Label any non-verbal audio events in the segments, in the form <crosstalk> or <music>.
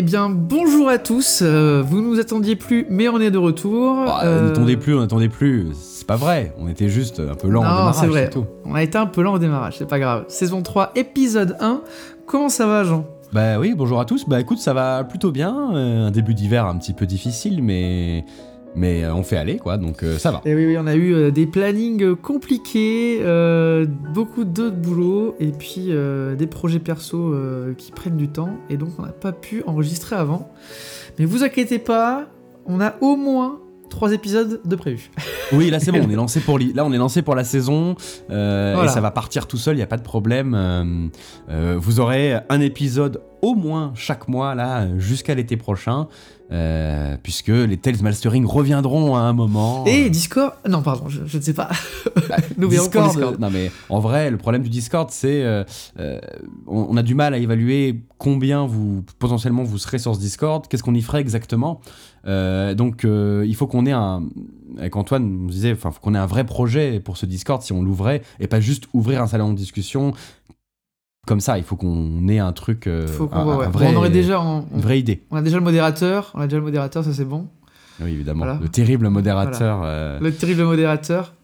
Eh bien, bonjour à tous. euh, vous nous attendiez plus, mais on est de retour. Bah, Euh, On n'attendait plus, on n'attendait plus. C'est pas vrai. On était juste un peu lent au démarrage, c'est vrai. tout. On a été un peu lent au démarrage, c'est pas grave. Saison 3, épisode 1. Comment ça va, Jean? Bah oui, bonjour à tous. Bah écoute, ça va plutôt bien. Euh, un début d'hiver un petit peu difficile, mais mais euh, on fait aller quoi, donc euh, ça va. Eh oui, oui, on a eu euh, des plannings compliqués, euh, beaucoup de boulot, et puis des projets perso qui prennent du temps, et donc on n'a pas pu enregistrer avant. Mais vous inquiétez pas, on a au moins trois épisodes de prévus. <laughs> Oui, là c'est bon, on est lancé pour là on est lancé pour la saison euh, Voilà. et ça va partir tout seul, il y a pas de problème. Euh, vous aurez un épisode au moins chaque mois là jusqu'à l'été prochain. euh, puisque les Tales Mastering reviendront à un moment. Et Discord Non, pardon, je, je ne sais pas. <laughs> Pour Discord, Discord. Non mais en vrai, le problème du Discord, c'est euh, euh, on, on a du mal à évaluer combien vous potentiellement vous serez sur ce Discord, qu'est-ce qu'on y ferait exactement. Euh, donc il faut qu'on ait un, avec Antoine, on nous disait, enfin, faut qu'on ait un vrai projet pour ce Discord si on l'ouvrait et pas juste ouvrir un salon de discussion comme ça. Il faut qu'on ait un truc, euh, Faut qu'on un, voit, un ouais. Bon, vrai, on aurait déjà, on, une vraie idée. on a déjà le modérateur, on a déjà le modérateur, ça c'est bon. Oui évidemment, Voilà. le terrible modérateur. euh, Le terrible modérateur,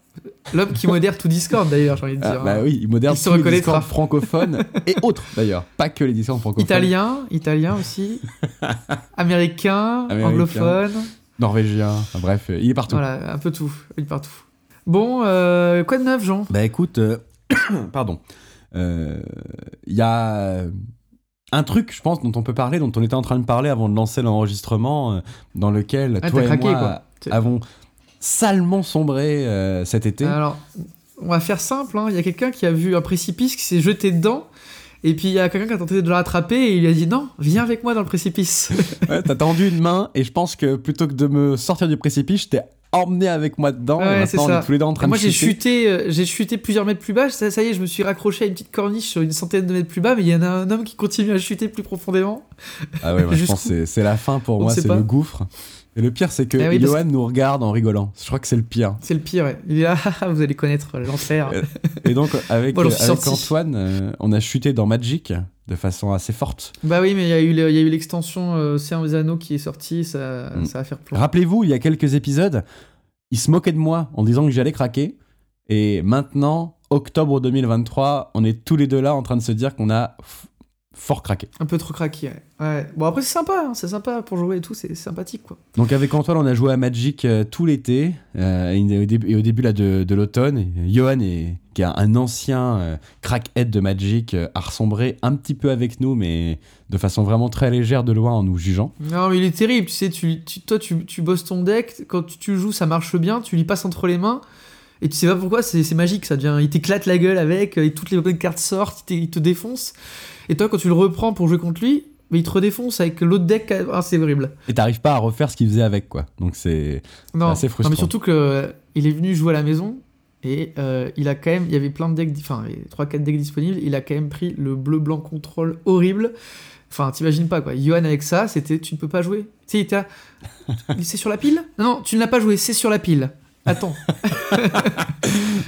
l'homme qui modère tout Discord d'ailleurs, j'ai envie de ah, dire. bah hein. oui, il se tous les. Discords francophones <laughs> et autres d'ailleurs, pas que les Discords francophones. Italien, italien aussi, <laughs> américain, Américain. anglophone, norvégien, enfin, bref, il est partout. voilà, un peu tout, il est partout. Bon, euh, quoi de neuf, Jean? Bah écoute, euh, <coughs> pardon, Euh, il y a euh, un truc, je pense, dont on peut parler, dont on était en train de parler avant de lancer l'enregistrement, euh, dans lequel Ah, toi et craqué, moi quoi. Avons salement sombré euh, cet été. Alors, on va faire simple, hein. il y a quelqu'un qui a vu un précipice, qui s'est jeté dedans, et puis il y a quelqu'un qui a tenté de le rattraper, et il lui a dit non, viens avec moi dans le précipice. <laughs> Ouais, T'as tendu une main et je pense que plutôt que de me sortir du précipice, je t'ai emmené avec moi dedans. Ouais, et c'est maintenant, on est tous les deux en train moi de j'ai chuter. chuté, euh, j'ai chuté plusieurs mètres plus bas, ça, ça y est, je me suis raccroché à une petite corniche sur une centaine de mètres plus bas, mais il y en a un homme qui continue à chuter plus profondément. Ah ouais, moi, je <laughs> pense que c'est- la fin pour On moi, c'est le gouffre. Et le pire, c'est que Eh oui, Johan nous regarde en rigolant. Je crois que c'est le pire. C'est le pire, ouais. Il est là, vous allez connaître l'enfer. Et donc, avec, Bon. Antoine, euh, on a chuté dans Magic de façon assez forte. Bah oui, mais il y a eu l'extension euh, Océan des Anneaux qui est sortie, ça, Mm. ça va faire plomb. Rappelez-vous, il y a quelques épisodes, il se moquait de moi en disant que j'allais craquer. Et maintenant, octobre 2023, on est tous les deux là en train de se dire qu'on a fort craqué. Un peu trop craqué, ouais. ouais. Bon, après, c'est sympa, hein, c'est sympa pour jouer et tout, c'est sympathique, quoi. Donc avec Antoine, on a joué à Magic euh, tout l'été euh, et, au début, et au début là, de, de l'automne. Johan, est, qui est un ancien euh, crackhead de Magic, euh, a ressombré un petit peu avec nous, mais de façon vraiment très légère de loin en nous jugeant. Non, mais il est terrible, tu sais, tu, tu- toi, tu, tu bosses ton deck, quand tu, tu joues, ça marche bien, tu lui passes entre les mains, et tu sais pas pourquoi, c'est magique, ça devient... Il t'éclate la gueule avec, et toutes les bonnes cartes sortent, il te défonce, et toi, quand tu le reprends pour jouer contre lui, mais il te redéfonce avec l'autre deck, ah, c'est horrible. Et t'arrives pas à refaire ce qu'il faisait avec, quoi. Donc c'est... Non, Assez non, frustrant. mais surtout que euh, il est venu jouer à la maison et euh, il a quand même, il y avait plein de decks, enfin 3-4 decks disponibles, il a quand même pris le bleu-blanc contrôle horrible. Enfin, t'imagines pas quoi. Johan avec ça, c'était tu ne peux pas jouer. Tu sais, il était là, <laughs> c'est sur la pile? Non, non, tu ne l'as pas joué, c'est sur la pile. Attends. <laughs>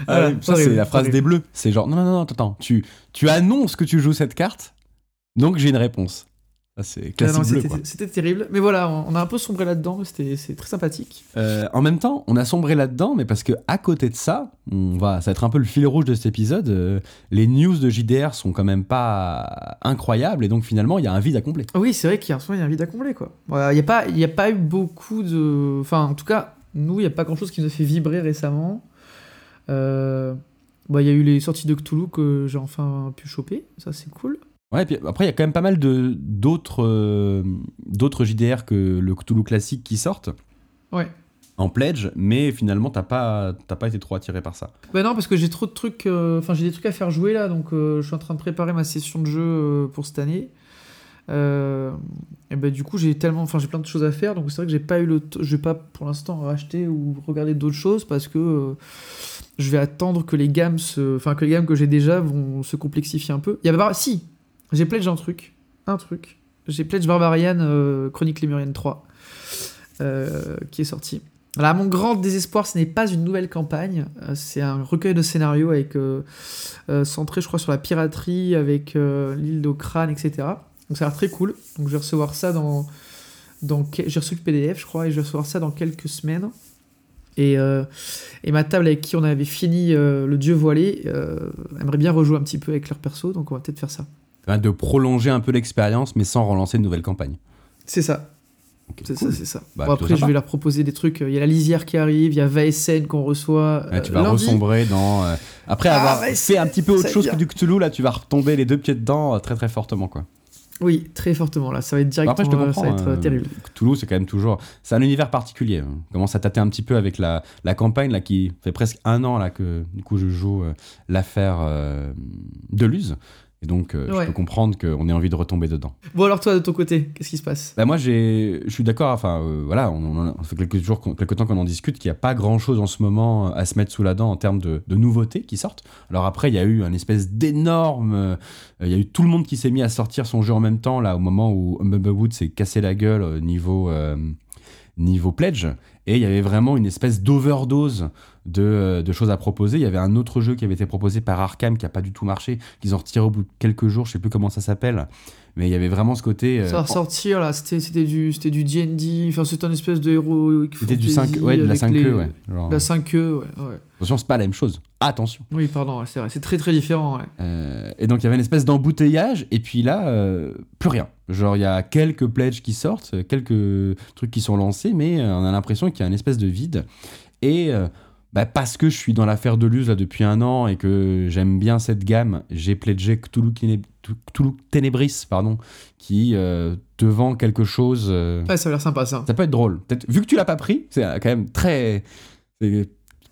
Ah Voilà, ça, c'est la phrase horrible. des bleus. C'est genre, non, non, non, attends, tu, tu annonces que tu joues cette carte, donc j'ai une réponse. C'est Ah classique c'était- terrible. Mais voilà, on a un peu sombré là-dedans, c'était c'est très sympathique. Euh, en même temps, on a sombré là-dedans, mais parce que à côté de ça, on va, ça va être un peu le fil rouge de cet épisode. euh, les news de JDR sont quand même pas incroyables, et donc finalement, il y a un vide à combler. Oui, c'est vrai qu'il y a un il y a un vide à combler, quoi. Il n'y a, pas- il y a pas eu beaucoup de... Enfin, en tout cas, nous, il n'y a pas grand-chose qui nous a fait vibrer récemment. Euh, bah, Il y a eu les sorties de Cthulhu que j'ai enfin pu choper, ça c'est cool. Ouais, et puis après, il y a quand même pas mal d'autres euh, d'autres JDR que le Cthulhu classique qui sortent Ouais. en pledge, mais finalement, t'as pas, pas été trop attiré par ça. Bah non, parce que j'ai trop de trucs... euh, Enfin, j'ai des trucs à faire jouer, là, donc je suis en train de préparer ma session de jeu pour cette année. Euh, et bah du coup j'ai tellement enfin j'ai plein de choses à faire donc c'est vrai que j'ai pas eu le vais pas pour l'instant racheter ou regarder d'autres choses parce que euh, je vais attendre que les gammes enfin que les gammes que j'ai déjà vont se complexifier un peu. Il y a si j'ai pledge un truc un truc. J'ai pledge Barbarian euh, Chronique Lémurienne 3 euh, qui est sorti. À mon grand désespoir, ce n'est pas une nouvelle campagne, c'est un recueil de scénarios avec, centré, je crois, sur la piraterie, avec l'île d'Ocrane, etc. Donc ça a l'air très cool. Donc je vais recevoir ça dans. dans J'ai reçu le PDF, je crois, et je vais recevoir ça dans quelques semaines. Et, euh, et ma table avec qui on avait fini euh, le Dieu voilé euh, aimerait bien rejouer un petit peu avec leur perso, donc on va peut-être faire ça. De prolonger un peu l'expérience, mais sans relancer de nouvelles campagnes. C'est ça. C'est cool. ça, c'est ça. Bah, Bon, après, je vais leur proposer des trucs. Il y a la lisière qui arrive, il y a VSN qu'on reçoit. Tu vas lundi. ressombrer dans. Après Ah, avoir fait un petit peu autre chose bien. que du Cthulhu, là, tu vas retomber les deux pieds dedans très très fortement, quoi. Oui, très fortement là. Ça va être Bah, directement. Après, je te euh, comprends. ça va être euh, hein. terrible. Cthulhu, c'est quand même toujours. C'est un univers particulier. On commence à tâter un petit peu avec la, la campagne, là, qui fait presque un an, là, que du coup, je joue euh, l'affaire euh, de Luz. Et donc, euh, je Ouais. peux comprendre qu'on ait envie de retomber dedans. Bon, alors toi, de ton côté, qu'est-ce qui se passe? Bah moi, je suis d'accord. Enfin, euh, voilà, on, fait quelques jours, quelques temps qu'on en discute, qu'il n'y a pas grand-chose en ce moment à se mettre sous la dent en termes de, de nouveautés qui sortent. Alors après, il y a eu un espèce d'énorme, euh, il y a eu tout le monde qui s'est mis à sortir son jeu en même temps là, au moment où Bumblewood s'est cassé la gueule au niveau euh, niveau pledge, et il y avait vraiment une espèce d'overdose de, euh, de choses à proposer. Il y avait un autre jeu qui avait été proposé par Arkham qui a pas du tout marché, qu'ils ont retiré au bout de quelques jours. Je sais plus comment ça s'appelle, mais il y avait vraiment ce côté. euh, Ça va ressortir là, c'était du, c'était du D&D, enfin c'était un espèce de héros. C'était du 5 ouais, de la 5e, ouais. Genre, La 5e, ouais, ouais. Attention, c'est pas la même chose. Attention. Oui, pardon, c'est vrai, c'est très très différent, ouais. Euh, et donc, il y avait une espèce d'embouteillage, et puis là, euh, plus rien. Genre, il y a quelques pledges qui sortent, quelques trucs qui sont lancés, mais euh, on a l'impression qu'il y a une espèce de vide. Et euh, bah, parce que je suis dans l'affaire de Luz là, depuis un an et que j'aime bien cette gamme, j'ai pledgé Cthulhu, Cthulhu Tenebris, pardon, qui te vend quelque chose. Ouais, ça a l'air sympa ça. Ça peut être drôle. Peut-être, vu que tu l'as pas pris, c'est quand même très.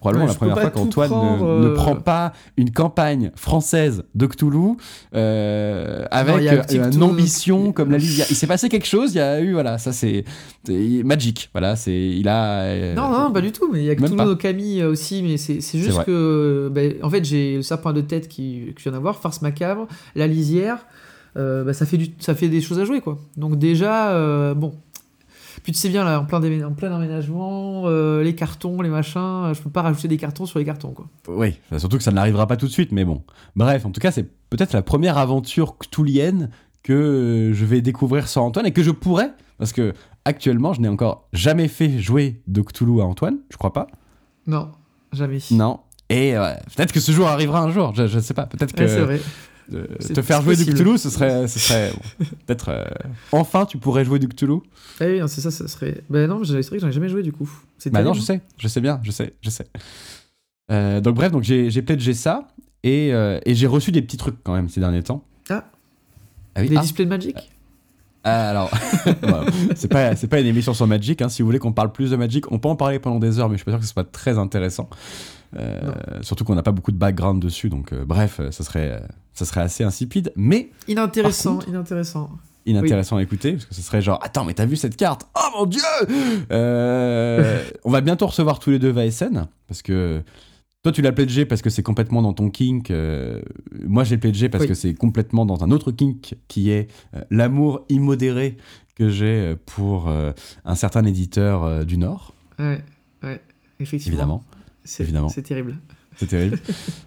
Probablement Ouais, la première fois qu'Antoine ne, ne euh. prend pas une campagne française de Cthulhu euh, avec un une Cthulhu ambition comme la liste. Il s'est passé quelque chose, il y a eu, voilà, ça c'est. Magic, voilà, c'est. Il a. euh, Non, non, pas du tout, mais il y a nos Camille euh, aussi, mais c'est juste que, ben, en fait, j'ai le serpent de tête qui, que je viens d'avoir, Farce Macabre, la lisière, bah, ça, fait du, ça fait des choses à jouer, quoi. Donc déjà, bon. Puis tu sais bien, là, en plein, en plein emménagement, euh, les cartons, les machins, euh, je peux pas rajouter des cartons sur les cartons, quoi. Oui, surtout que ça n'arrivera pas tout de suite, mais bon. Bref, en tout cas, c'est peut-être la première aventure cthulhienne que euh, je vais découvrir sans Antoine et que je pourrais, parce que actuellement, je n'ai encore jamais fait jouer de Cthulhu à Antoine, je crois pas. Non, jamais. Non. Et euh, peut-être que ce jour arrivera un jour, je, je sais pas. Peut-être que Ouais, euh, te faire jouer du. Cthulhu, ce serait, ce serait <laughs> bon, peut-être. euh, enfin, tu pourrais jouer du Cthulhu. Ah oui, non, c'est ça, ça serait. Ben non, c'est vrai que j'en ai jamais joué du coup. C'est Bah non, je sais, je sais bien, je sais, je sais. Euh, donc bref, donc j'ai pledgé ça et, euh, et j'ai reçu des petits trucs quand même ces derniers temps. Ah. Ah oui, Des ah. displays de Magic Ah, alors, <laughs> c'est pas, c'est pas une émission sur Magic. hein. Si vous voulez qu'on parle plus de Magic, on peut en parler pendant des heures, mais je suis pas sûr que ce soit très intéressant. Euh, surtout qu'on n'a pas beaucoup de background dessus, donc euh, bref, euh, ça serait, ça serait assez insipide, mais Inintéressant, inintéressant. inintéressant à écouter, parce que ce serait genre, attends, mais t'as vu cette carte? Oh mon dieu Euh, <laughs> On va bientôt recevoir tous les deux VSN, parce que toi tu l'as pledgé parce que c'est complètement dans ton kink, euh, moi j'ai pledgé parce Oui. que c'est complètement dans un autre kink qui est euh, l'amour immodéré que j'ai pour un certain éditeur du Nord, Ouais, ouais, effectivement. évidemment. C'est, évidemment. C'est terrible. C'est terrible.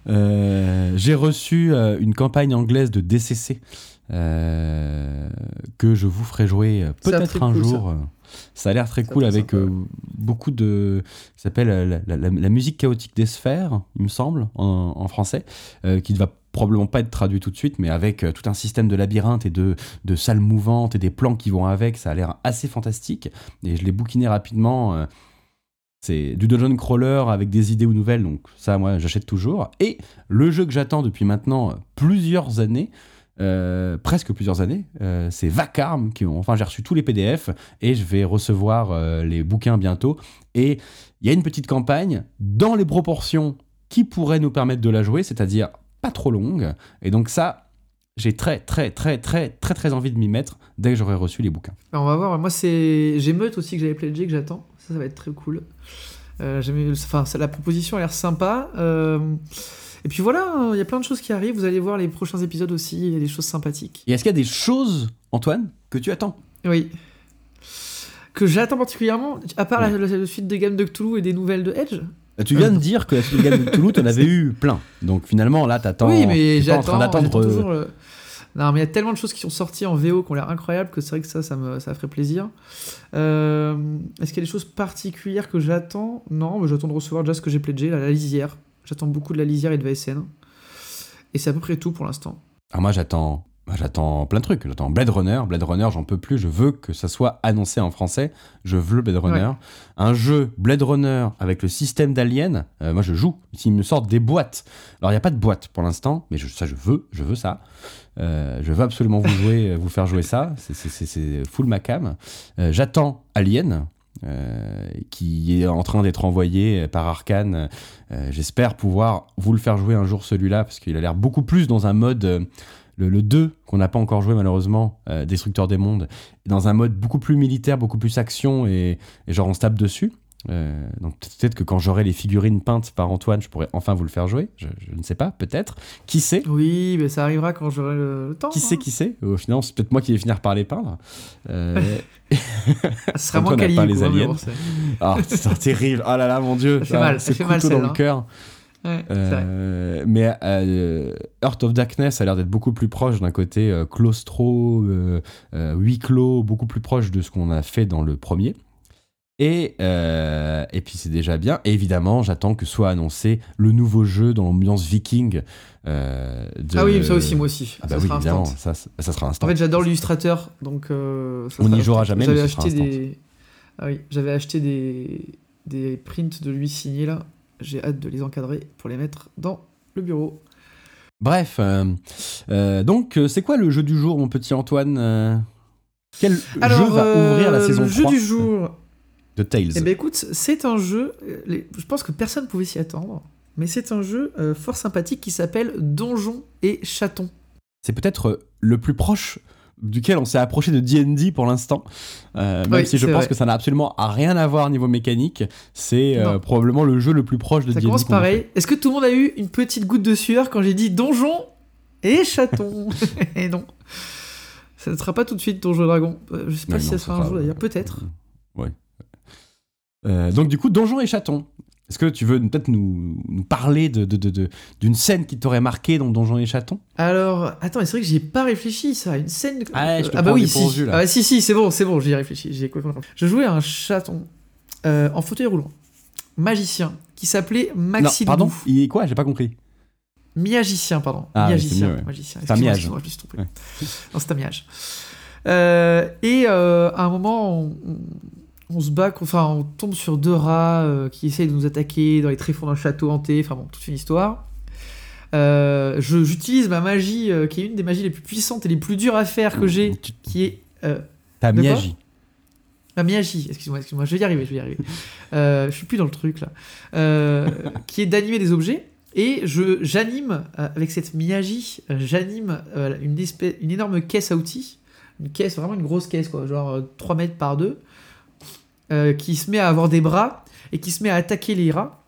Euh, j'ai reçu euh, une campagne anglaise de DCC euh, que je vous ferai jouer euh, peut-être un cool, jour. Ça a l'air très Ça cool avec euh, beaucoup de. Ça s'appelle euh, la, la- la- la musique chaotique des sphères, il me semble, en, en français, euh, qui ne va probablement pas être traduit tout de suite, mais avec euh, tout un système de labyrinthe et de, de salles mouvantes et des plans qui vont avec, ça a l'air assez fantastique. Et je l'ai bouquiné rapidement. euh, c'est du dungeon crawler avec des idées ou nouvelles, donc ça, moi, j'achète toujours. Et le jeu que j'attends depuis maintenant plusieurs années, euh, presque plusieurs années, euh, c'est Vacarme. Qui, ont- enfin, j'ai reçu tous les PDF et je vais recevoir euh, les bouquins bientôt. Et il y a une petite campagne dans les proportions qui pourraient nous permettre de la jouer, c'est-à-dire pas trop longue. Et donc ça, j'ai très, très, très, très, très, très envie de m'y mettre dès que j'aurai reçu les bouquins. On va voir. Moi, c'est. J'ai Meute aussi que j'avais pledgé, que j'attends. Ça, ça va être très cool. Euh, enfin, ça- la proposition a l'air sympa. Euh, Et puis voilà, hein, il y a plein de choses qui arrivent. Vous allez voir les prochains épisodes aussi. Il y a des choses sympathiques. Et est-ce qu'il y a des choses, Antoine, que tu attends? Oui. Que j'attends particulièrement, à part la, Ouais. la- la suite de gamme de Cthulhu et des nouvelles de Edge? Bah, Tu viens de dire que la suite de Gamme de Toulouse, t'en avais <laughs> eu plein. Donc finalement, là, t'attends. oui, mais pas en train j'attends. d'attendre. Non, mais il y a tellement de choses qui sont sorties en VO qui ont l'air incroyables que c'est vrai que ça, ça me, ça ferait plaisir. Euh, Est-ce qu'il y a des choses particulières que j'attends? Non, mais j'attends de recevoir déjà ce que j'ai pledgé, la, la lisière. J'attends beaucoup de la lisière et de VSN. Et c'est à peu près tout pour l'instant. Alors moi j'attends j'attends plein de trucs. J'attends Blade Runner. Blade Runner, j'en peux plus. Je veux que ça soit annoncé en français. Je veux Blade Runner. Un jeu Blade Runner avec le système d'Alien. euh, moi, je joue. S'ils me sortent des boîtes. Alors, il n'y a pas de boîte pour l'instant, mais je- ça, je veux. Je veux ça. Euh, je veux absolument vous jouer, <laughs> vous faire jouer ça. C'est- full macam. Euh, J'attends Alien. euh, qui est en train d'être envoyé par Arkane. Euh, J'espère pouvoir vous le faire jouer un jour celui-là parce qu'il a l'air beaucoup plus dans un mode le, le 2 qu'on n'a pas encore joué malheureusement, euh, Destructeur des mondes, dans un mode beaucoup plus militaire, beaucoup plus action et, et genre on se tape dessus. Euh, donc peut-être que quand j'aurai les figurines peintes par Antoine, je pourrai enfin vous le faire jouer. Je, je ne sais pas, peut-être. Qui sait? Oui, mais ça arrivera quand j'aurai le, le temps. Qui hein. sait, qui sait? Au final, c'est peut-être moi qui vais finir par les peindre. Euh, <laughs> Ce sera moins n'a pas quali. les aliens. ah, c'est terrible. Oh là là, mon dieu. Ça fait Ah, mal, ce ça fait mal, dans le cœur. Ouais. Euh, mais euh, Heart of Darkness a l'air d'être beaucoup plus proche d'un côté euh, claustro, euh, huis clos, beaucoup plus proche de ce qu'on a fait dans le premier. Et, et puis c'est déjà bien. Et évidemment, j'attends que soit annoncé le nouveau jeu dans l'ambiance viking. de- Ah oui, ça aussi, moi aussi. Ah ça bah oui, sera évidemment, instant. ça, sera instant. En fait, j'adore l'illustrateur, donc. ça On n'y jouera jamais, J'avais acheté des. Ah oui, acheté des des prints de lui signés là. J'ai hâte de les encadrer pour les mettre dans le bureau. Bref, euh, euh, donc euh, c'est quoi le jeu du jour, mon petit Antoine Quel jeu va ouvrir la saison le 3 jeu du jour. de Tales Eh ben écoute, c'est un jeu. Je pense que personne pouvait s'y attendre, mais c'est un jeu fort sympathique qui s'appelle Donjons et Chatons. C'est peut-être le plus proche duquel on s'est approché de D&D pour l'instant. Euh, même Oui, si je pense vrai. que ça n'a absolument rien à voir niveau mécanique, c'est euh, probablement le jeu le plus proche de Ça D&D. commence qu'on a pareil. Est-ce que tout le monde a eu une petite goutte de sueur quand j'ai dit Donjons et Chatons <laughs> <laughs> Et non. Ça ne sera pas tout de suite Donjons et Dragons. Euh, Je sais pas si non, ça ça sera un jour d'ailleurs, peut-être. Ouais. Euh, donc du coup, Donjons et Chatons. Est-ce que tu veux peut-être nous, nous parler de, de- de- de- d'une scène qui t'aurait marqué dans Donjons et Chatons? Alors, attends, c'est vrai que j'y ai pas réfléchi, ça. Une scène. Ah je te ah bah oui, si. Ah, si, si, c'est bon, c'est bon, j'y ai réfléchi. J'y ai complètement réfléchi. Je jouais à un chaton euh, en fauteuil roulant, magicien, qui s'appelait Maxi Non, pardon Doudou. Il est quoi? J'ai pas compris. Miagicien, pardon. Ah, Miagicien. ouais. magicien. C'est un miage. excuse-moi, je me suis trompé. Ouais. Non, c'est un miage. Euh, et euh, à un moment, on, on- on se bat, enfin, on tombe sur deux rats euh, qui essayent de nous attaquer dans les tréfonds d'un château hanté. Enfin bon, toute une histoire. Euh, je- J'utilise ma magie, euh, qui est une des magies les plus puissantes et les plus dures à faire que j'ai, qui est quoi Miyagi. la Miyagi, excuse-moi, excuse-moi, je vais y arriver, je vais y arriver. Je suis plus dans le truc là. <laughs> Qui est d'animer des objets. Et je j'anime avec cette Miyagi, euh, j'anime une, une énorme caisse à outils, une caisse, vraiment une grosse caisse, quoi, genre euh, 3 mètres par 2, qui se met à avoir des bras et qui se met à attaquer les rats.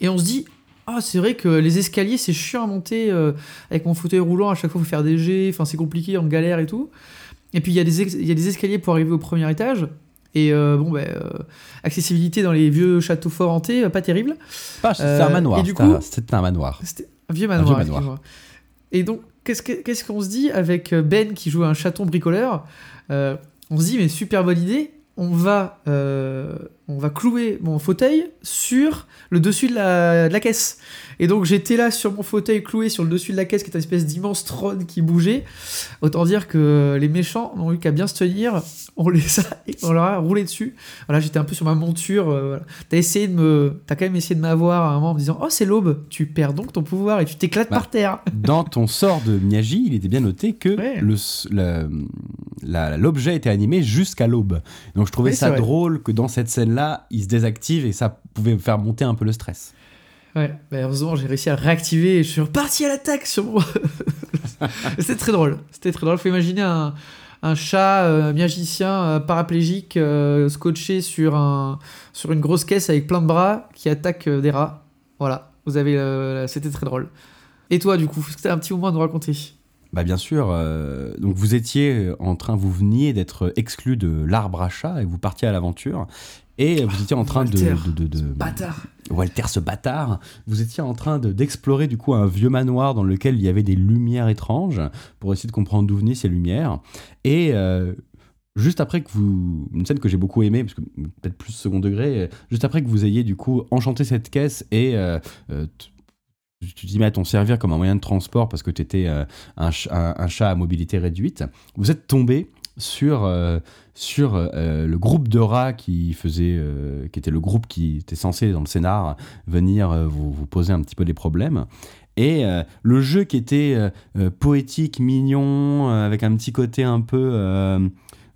Et on se dit, ah, c'est vrai que les escaliers, c'est chiant à monter euh, avec mon fauteuil roulant, à chaque fois, il faut faire des jets, enfin, c'est compliqué, on galère et tout. Et puis, il y, a des ex- y a des escaliers pour arriver au premier étage. Et euh, bon, euh, accessibilité dans les vieux châteaux forts hantés, euh, pas terrible. Pas, c'est Euh, un manoir. et du c'est un- coup- C'était un manoir. C'était un vieux manoir. vieux manoir. excuse-moi. Et donc, qu'est-ce que- qu'est-ce qu'on se dit avec euh, Ben qui joue un chaton bricoleur? Euh, On se dit, mais super bonne idée, on va, euh, on va clouer mon fauteuil sur le dessus de la, de la caisse. Et donc, j'étais là sur mon fauteuil cloué sur le dessus de la caisse, qui est une espèce d'immense trône qui bougeait. Autant dire que les méchants n'ont eu qu'à bien se tenir. On, les a, on leur a roulé dessus. Voilà, j'étais un peu sur ma monture. euh, voilà. T'as essayé de me, t'as quand même essayé de m'avoir à un moment en me disant, oh c'est l'aube. Tu perds donc ton pouvoir et tu t'éclates Bah. par terre. Dans ton sort de Miyagi, il était bien noté que Ouais. le l'objet était animé jusqu'à l'aube. Donc je trouvais ça drôle que dans cette il se désactive et ça pouvait faire monter un peu le stress. Ouais, bah heureusement j'ai réussi à le réactiver et je suis reparti à l'attaque sur mon. <laughs> C'était très drôle. C'était très drôle. Faut imaginer un, un chat euh, magicien euh, paraplégique euh, scotché sur, un, sur une grosse caisse avec plein de bras qui attaque euh, des rats. Voilà, vous avez. euh, C'était très drôle. Et toi, du coup, est-ce que t'as un petit moment à nous raconter? Bah bien sûr, euh, donc vous étiez en train, vous veniez d'être exclu de l'arbre à chat et vous partiez à l'aventure. Et vous étiez en train de, Walter, de, de- de- Bâtard. Walter ce bâtard, vous étiez en train de- d'explorer du coup un vieux manoir dans lequel il y avait des lumières étranges pour essayer de comprendre d'où venaient ces lumières. Et euh, juste après que vous, une scène que j'ai beaucoup aimée, parce que peut-être plus second degré, euh, juste après que vous ayez du coup enchanté cette caisse et euh, euh, tu t'y mets à t'en servir comme un moyen de transport parce que tu étais un, ch- un- un chat à mobilité réduite, vous êtes tombé sur, euh, sur euh, le groupe de rats qui faisait, euh, qui était le groupe qui était censé dans le scénar venir vous, vous poser un petit peu des problèmes. Et le jeu qui était poétique, mignon, avec un petit côté un peu.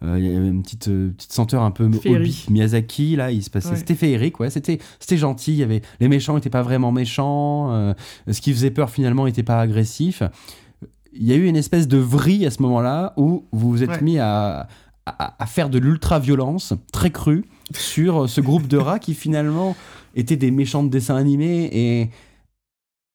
il y avait une petite, petite senteur un peu. Hobbit, Miyazaki, là, il se passait. Ouais. C'était féerique, ouais, c'était, c'était gentil. Il y avait, les méchants n'étaient pas vraiment méchants. euh, ce qui faisait peur, finalement, n'était pas agressif. Il y a eu une espèce de vrille à ce moment-là où vous vous êtes Ouais. mis à, à, à faire de l'ultra-violence très crue sur ce groupe de rats qui, finalement, étaient des méchants de dessins animés et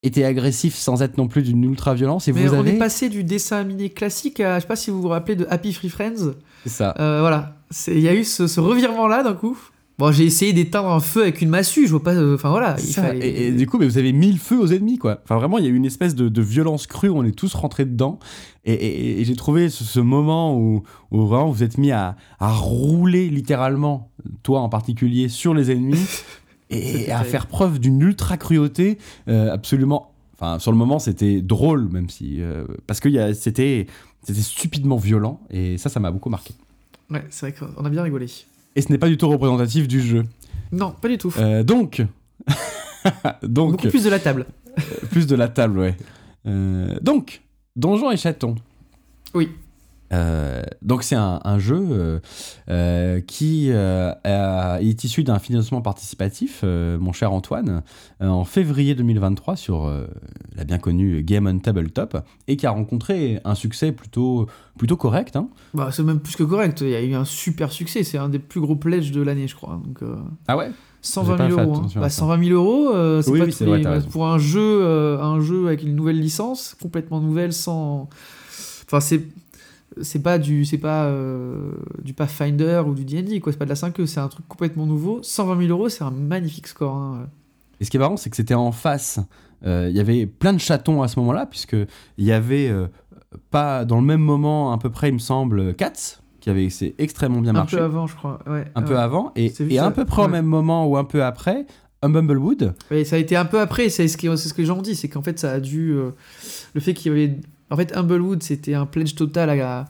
étaient agressifs sans être non plus d'une ultra-violence. Et Mais vous on avez. est passé du dessin animé classique à, je sais pas si vous vous rappelez de Happy Free Friends. C'est ça. Euh, voilà, il y a eu ce, ce revirement-là d'un coup. Bon, j'ai essayé d'éteindre un feu avec une massue, je vois pas. euh, Enfin voilà, il Ça, fallait. et, et du coup, mais vous avez mis le feu aux ennemis, quoi. Enfin, vraiment, il y a eu une espèce de, de violence crue, on est tous rentrés dedans. Et, et- et j'ai trouvé ce, ce moment où, où vraiment vous êtes mis à, à rouler littéralement, toi en particulier, sur les ennemis <laughs> et à faire preuve d'une ultra cruauté euh, absolument. Enfin, sur le moment, c'était drôle, même si. euh, parce que c'était stupidement violent, et ça, ça m'a beaucoup marqué. Ouais, c'est vrai qu'on a bien rigolé. Et ce n'est pas du tout représentatif du jeu. Non, pas du tout. Euh, donc. <laughs> donc. Beaucoup plus de la table. Plus de la table, ouais. Euh, donc, Donjons et Chatons. Oui. Euh, donc c'est un, un jeu euh, euh, qui euh, a- est issu d'un financement participatif, euh, mon cher Antoine, en février 2023 sur euh, la bien connue Game on Tabletop et qui a rencontré un succès plutôt, plutôt correct. hein. Bah, c'est même plus que correct. Il y a eu un super succès. C'est un des plus gros pledges de l'année, je crois. Donc, euh, Ah ouais? 120 J'ai pas 000 fait euros. hein. attention à Bah, ça. 120 000 euros, euh, c'est Oui, pas oui, les- vrai, bah, pour un jeu, euh, un jeu avec une nouvelle licence, complètement nouvelle, sans. Enfin, c'est c'est pas du c'est pas euh, du Pathfinder ou du D&D quoi. C'est pas de la 5e. C'est un truc complètement nouveau. 120 000 euros, c'est un magnifique score. hein. Et ce qui est marrant, c'est que c'était en face. Euh, Il y avait plein de chatons à ce moment-là, puisque il y avait euh, pas dans le même moment, à peu près, il me semble, Cats, qui avait c'est extrêmement bien Un marché, peu avant, je crois. Ouais. un peu avant, et, et un peu près au même moment ou un peu après, un Bumblewood. Ouais, ça a été un peu après, c'est ce, c'est ce que les gens ont dit, c'est qu'en fait ça a dû... le fait qu'il y avait... En fait, Humblewood, c'était un pledge total à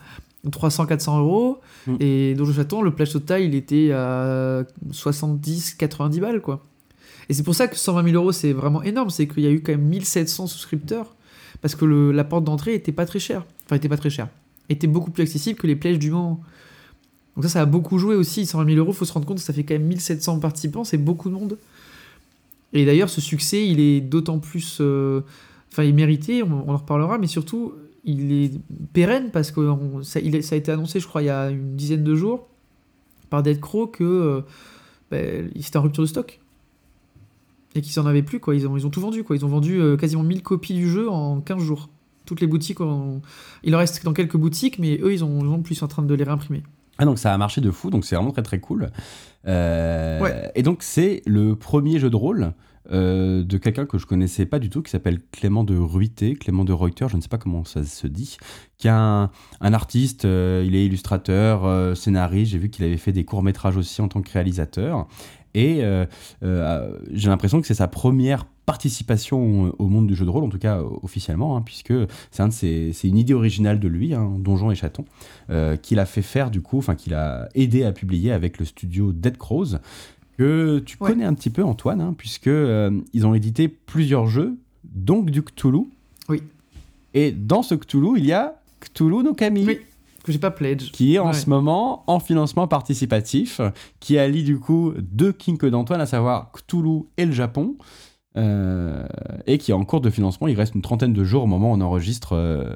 300-400 euros, Mm. et Donjon Chaton, le pledge total, il était à 70-90 balles, quoi. Et c'est pour ça que 120 000 euros, c'est vraiment énorme, c'est qu'il y a eu quand même 1700 souscripteurs, parce que le- la porte d'entrée était pas très chère. Enfin, était pas très chère. Était beaucoup plus accessible que les pledges du moment. Donc ça, ça a beaucoup joué aussi. 120 000 euros, faut se rendre compte que ça fait quand même 1700 participants, c'est beaucoup de monde. Et d'ailleurs, ce succès, il est d'autant plus. euh, Enfin, il mérité, on, on en reparlera, mais surtout, il est pérenne parce que on- ça, il est- ça a été annoncé, je crois, il y a une dizaine de jours par Dead Crow que euh, ben, c'était en rupture de stock. Et qu'ils en avaient plus, quoi. Ils ont, ils ont tout vendu, quoi. Ils ont vendu euh, quasiment 1000 copies du jeu en 15 jours. Toutes les boutiques, ont- il en reste dans quelques boutiques, mais eux, ils ont, ils ont plus en train de les réimprimer. Ah, donc ça a marché de fou, donc c'est vraiment très très cool. Euh, Ouais. Et donc c'est le premier jeu de rôle euh, de quelqu'un que je connaissais pas du tout, qui s'appelle Clément de Ruité, Clément de Reuter, je ne sais pas comment ça se dit, qui est un, artiste, euh, il est illustrateur, euh, scénariste, j'ai vu qu'il avait fait des courts-métrages aussi en tant que réalisateur. Et j'ai l'impression que c'est sa première participation au monde du jeu de rôle, en tout cas officiellement, hein, puisque c'est une idée originale de lui, hein, Donjon et Chaton, qu'il a fait faire du coup, enfin qu'il a aidé à publier avec le studio Dead Crows, que tu Ouais. connais un petit peu Antoine, hein, puisque euh, ils ont édité plusieurs jeux, donc du Cthulhu. Oui. Et dans ce Cthulhu, il y a Cthulhu no Kami. Oui. Que j'ai pas pledge. Qui est en Ouais. ce moment en financement participatif, qui allie du coup deux kinks d'Antoine, à savoir Cthulhu et le Japon, euh, et qui est en cours de financement. Il reste une trentaine de jours au moment où on enregistre euh,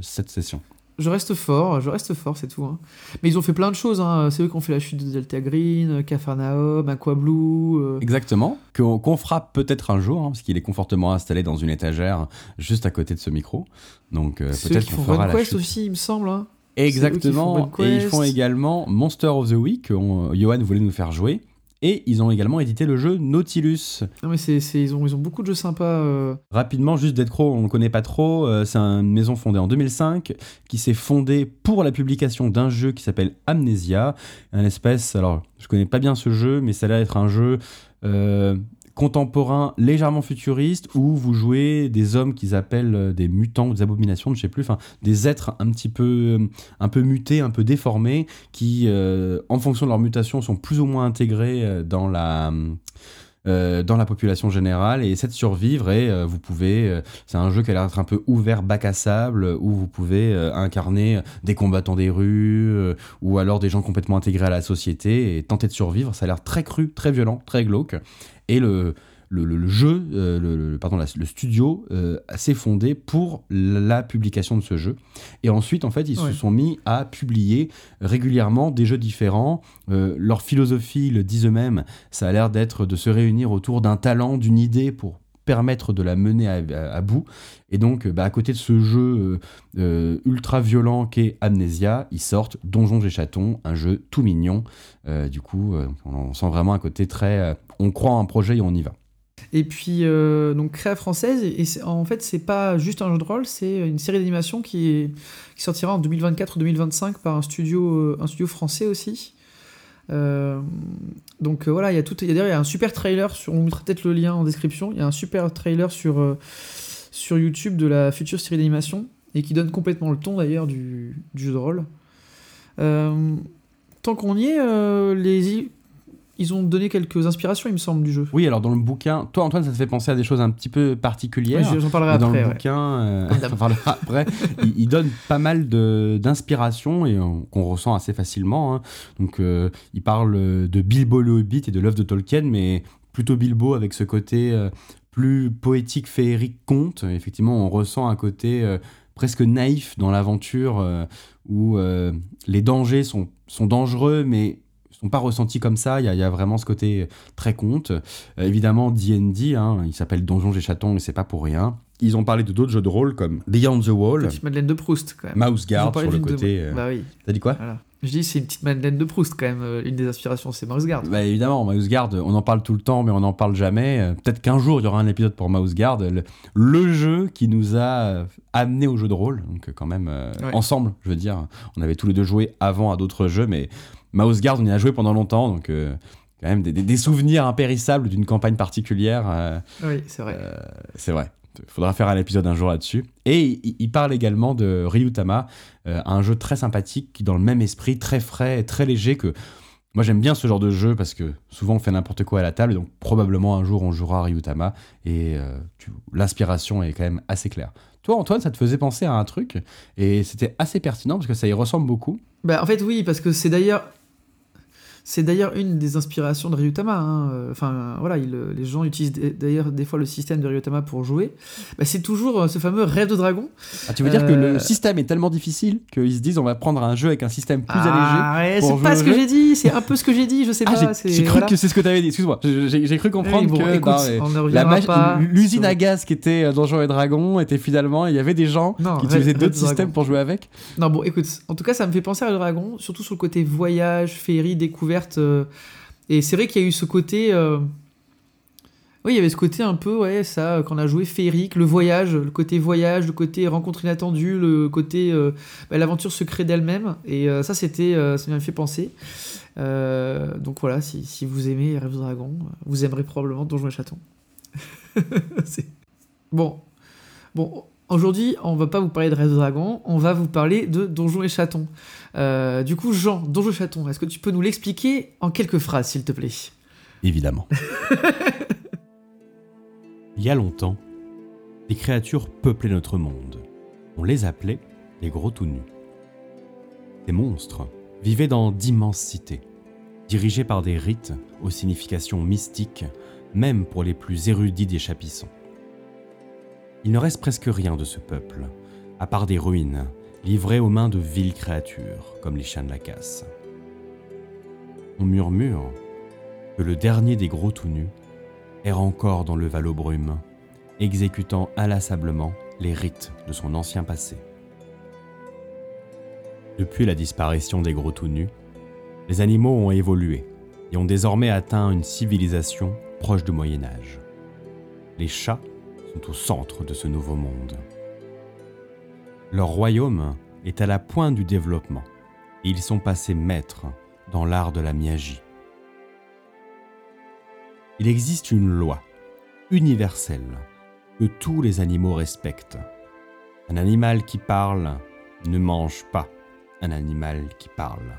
cette session. Je reste fort, je reste fort, c'est tout. hein. Mais ils ont fait plein de choses. Hein. C'est eux qui ont fait la chute de Delta Green, Cafarnaum, Aquablue. euh, Exactement, qu'on fera peut-être un jour, hein, parce qu'il est confortablement installé dans une étagère juste à côté de ce micro. Donc euh, peut-être qu'on font fera la chute. aussi, il me semble. Exactement, et ils font également Monster of the Week, que on- Johan voulait nous faire jouer, Et ils ont également édité le jeu Nautilus. Non mais c'est, c'est- ils, ont, ils ont beaucoup de jeux sympas. euh. Rapidement, juste Dead Crow, on ne le connaît pas trop. euh, c'est une maison fondée en 2005 qui s'est fondée pour la publication d'un jeu qui s'appelle Amnesia. Un espèce, alors je connais pas bien ce jeu, mais ça a l'air d'être un jeu euh, contemporain légèrement futuriste où vous jouez des hommes qu'ils appellent euh, des mutants ou des abominations, je sais plus, enfin des êtres un petit peu, euh, un peu mutés, un peu déformés, qui, euh, en fonction de leur mutation, sont plus ou moins intégrés dans la dans la population générale et essaient de survivre et vous pouvez c'est un jeu qui a l'air d'être un peu ouvert bac à sable où vous pouvez incarner des combattants des rues ou alors des gens complètement intégrés à la société et tenter de survivre. Ça a l'air très cru très violent très glauque et le le, le- le jeu, euh, le, pardon, la- le studio euh, s'est fondé pour la publication de ce jeu. Et ensuite, en fait, ils Ouais. se sont mis à publier régulièrement des jeux différents. Euh, leur philosophie, le disent eux-mêmes, ça a l'air d'être de se réunir autour d'un talent, d'une idée pour permettre de la mener à, à- à bout. Et donc, euh, bah, à côté de ce jeu euh, euh, ultra violent qu'est Amnesia, ils sortent Donjons et Chatons, un jeu tout mignon. Du coup, on, sent vraiment un côté très... on croit en un projet et on y va. Et puis, donc, créa française, et en fait, c'est pas juste un jeu de rôle, c'est une série d'animation qui, sortira en 2024 ou 2025 par un studio, un studio français aussi. Donc voilà, il y a tout. D'ailleurs, il y a un super trailer, sur, on mettra peut-être le lien en description. Il y a un super trailer sur, sur YouTube de la future série d'animation et qui donne complètement le ton d'ailleurs du, du jeu de rôle. Euh, tant qu'on y est, euh, les, ils ont donné quelques inspirations, il me semble, du jeu. Oui, alors dans le bouquin, toi Antoine, ça te fait penser à des choses un petit peu particulières. Oui, J'en parlerai dans après. le ouais. bouquin, euh, <laughs> on parlera après, il, il donne pas mal de- d'inspiration et qu'on ressent assez facilement. hein. Donc, euh, il parle de Bilbo le Hobbit et de l'œuvre de Tolkien, mais plutôt Bilbo avec ce côté euh, plus poétique, féerique, conte. Effectivement, on ressent un côté euh, presque naïf dans l'aventure euh, où euh, les dangers sont, sont dangereux, mais sont pas ressentis comme ça. Il y, a- il y a vraiment ce côté très conte. Évidemment, D&D, hein, il s'appelle Donjons et Chatons et c'est pas pour rien. Ils ont parlé de d'autres jeux de rôle comme Beyond the Wall, Petite Madeleine de Proust, quand même. Mouse Guard sur le de- côté. Bah oui, T'as dit quoi? Voilà. Je dis, c'est une petite Madeleine de Proust, quand même. euh, Une des inspirations, c'est Mouse Guard. Bah évidemment, Mouse Guard, on en parle tout le temps, mais on n'en parle jamais. Euh, Peut-être qu'un jour, il y aura un épisode pour Mouse Guard, le, le jeu qui nous a euh, amené au jeu de rôle. Donc quand même, Ouais. ensemble, je veux dire. On avait tous les deux joué avant à d'autres jeux, mais Mouse Guard, on y a joué pendant longtemps, donc euh, quand même des, des- des souvenirs impérissables d'une campagne particulière. euh, Oui, c'est vrai. c'est vrai. Il faudra faire un épisode un jour là-dessus. Et il, parle également de Ryutama, euh, un jeu très sympathique qui, dans le même esprit, très frais, très léger, que moi j'aime bien ce genre de jeu parce que souvent on fait n'importe quoi à la table, donc probablement un jour on jouera à Ryutama, et euh, l'inspiration est quand même assez claire. Toi, Antoine, ça te faisait penser à un truc, et c'était assez pertinent parce que ça y ressemble beaucoup. Bah, en fait, oui, parce que c'est d'ailleurs. C'est d'ailleurs une des inspirations de Ryutama. hein. Euh, Enfin, voilà, il, euh, les gens utilisent d'ailleurs des fois le système de Ryutama pour jouer. Bah, c'est toujours euh, ce fameux rêve de dragon. Ah, tu veux dire que le système est tellement difficile qu'ils se disent on va prendre un jeu avec un système plus allégé ah, ouais, pour c'est pas ce que j'ai dit, c'est un peu ce que j'ai dit, je sais Ah, pas. j'ai- cru voilà. que c'est ce que tu avais dit, excuse-moi. J'ai- cru comprendre bon, que pas. l'usine à gaz qui était Donjons et Dragons était finalement, il y avait des gens Non, qui utilisaient d'autres systèmes pour jouer avec. Non, bon, écoute, en tout cas, ça me fait penser à dragon, surtout sur le côté voyage, féerie, découverte. Euh, et c'est vrai qu'il y a eu ce côté. euh, Oui, il y avait ce côté un peu, ouais, ça, euh, quand on a joué féerique, le voyage, le côté voyage, le côté rencontre inattendue, le côté. euh, bah, l'aventure se d'elle-même. Et ça, c'était. ça m'a fait penser. Donc voilà, si, vous aimez Rêve Dragon, vous aimerez probablement Donjons et Chatons. <laughs> Bon. Bon, aujourd'hui, on va pas vous parler de Rêve de Dragon, on va vous parler de Donjons et Chatons. Euh, du coup, Jean, Donjons et Chatons, est-ce que tu peux nous l'expliquer en quelques phrases, s'il te plaît? Évidemment. <laughs> il y a longtemps, des créatures peuplaient notre monde. On les appelait les gros tout nus. Ces monstres vivaient dans d'immenses cités, dirigées par des rites aux significations mystiques, même pour les plus érudits des chapissons. Il ne reste presque rien de ce peuple, à part des ruines livrées aux mains de viles créatures, comme les chiens de la casse. On murmure que le dernier des gros tout nus erre encore dans le Valobrume, exécutant inlassablement les rites de son ancien passé. Depuis la disparition des gros tout nus, les animaux ont évolué, et ont désormais atteint une civilisation proche du Moyen Âge. Les chats sont au centre de ce nouveau monde. Leur royaume est à la pointe du développement et ils sont passés maîtres dans l'art de la miagie. Il existe une loi universelle que tous les animaux respectent. Un animal qui parle ne mange pas un animal qui parle.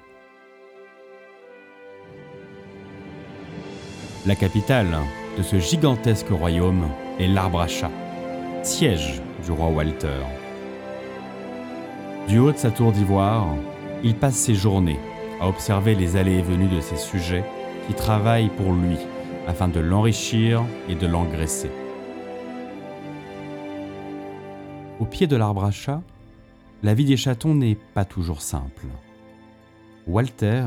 La capitale de ce gigantesque royaume est l'arbre à chat, siège du roi Walter. Du haut de sa tour d'ivoire, il passe ses journées à observer les allées et venues de ses sujets qui travaillent pour lui afin de l'enrichir et de l'engraisser. Au pied de l'arbre à chat, la vie des chatons n'est pas toujours simple. Walter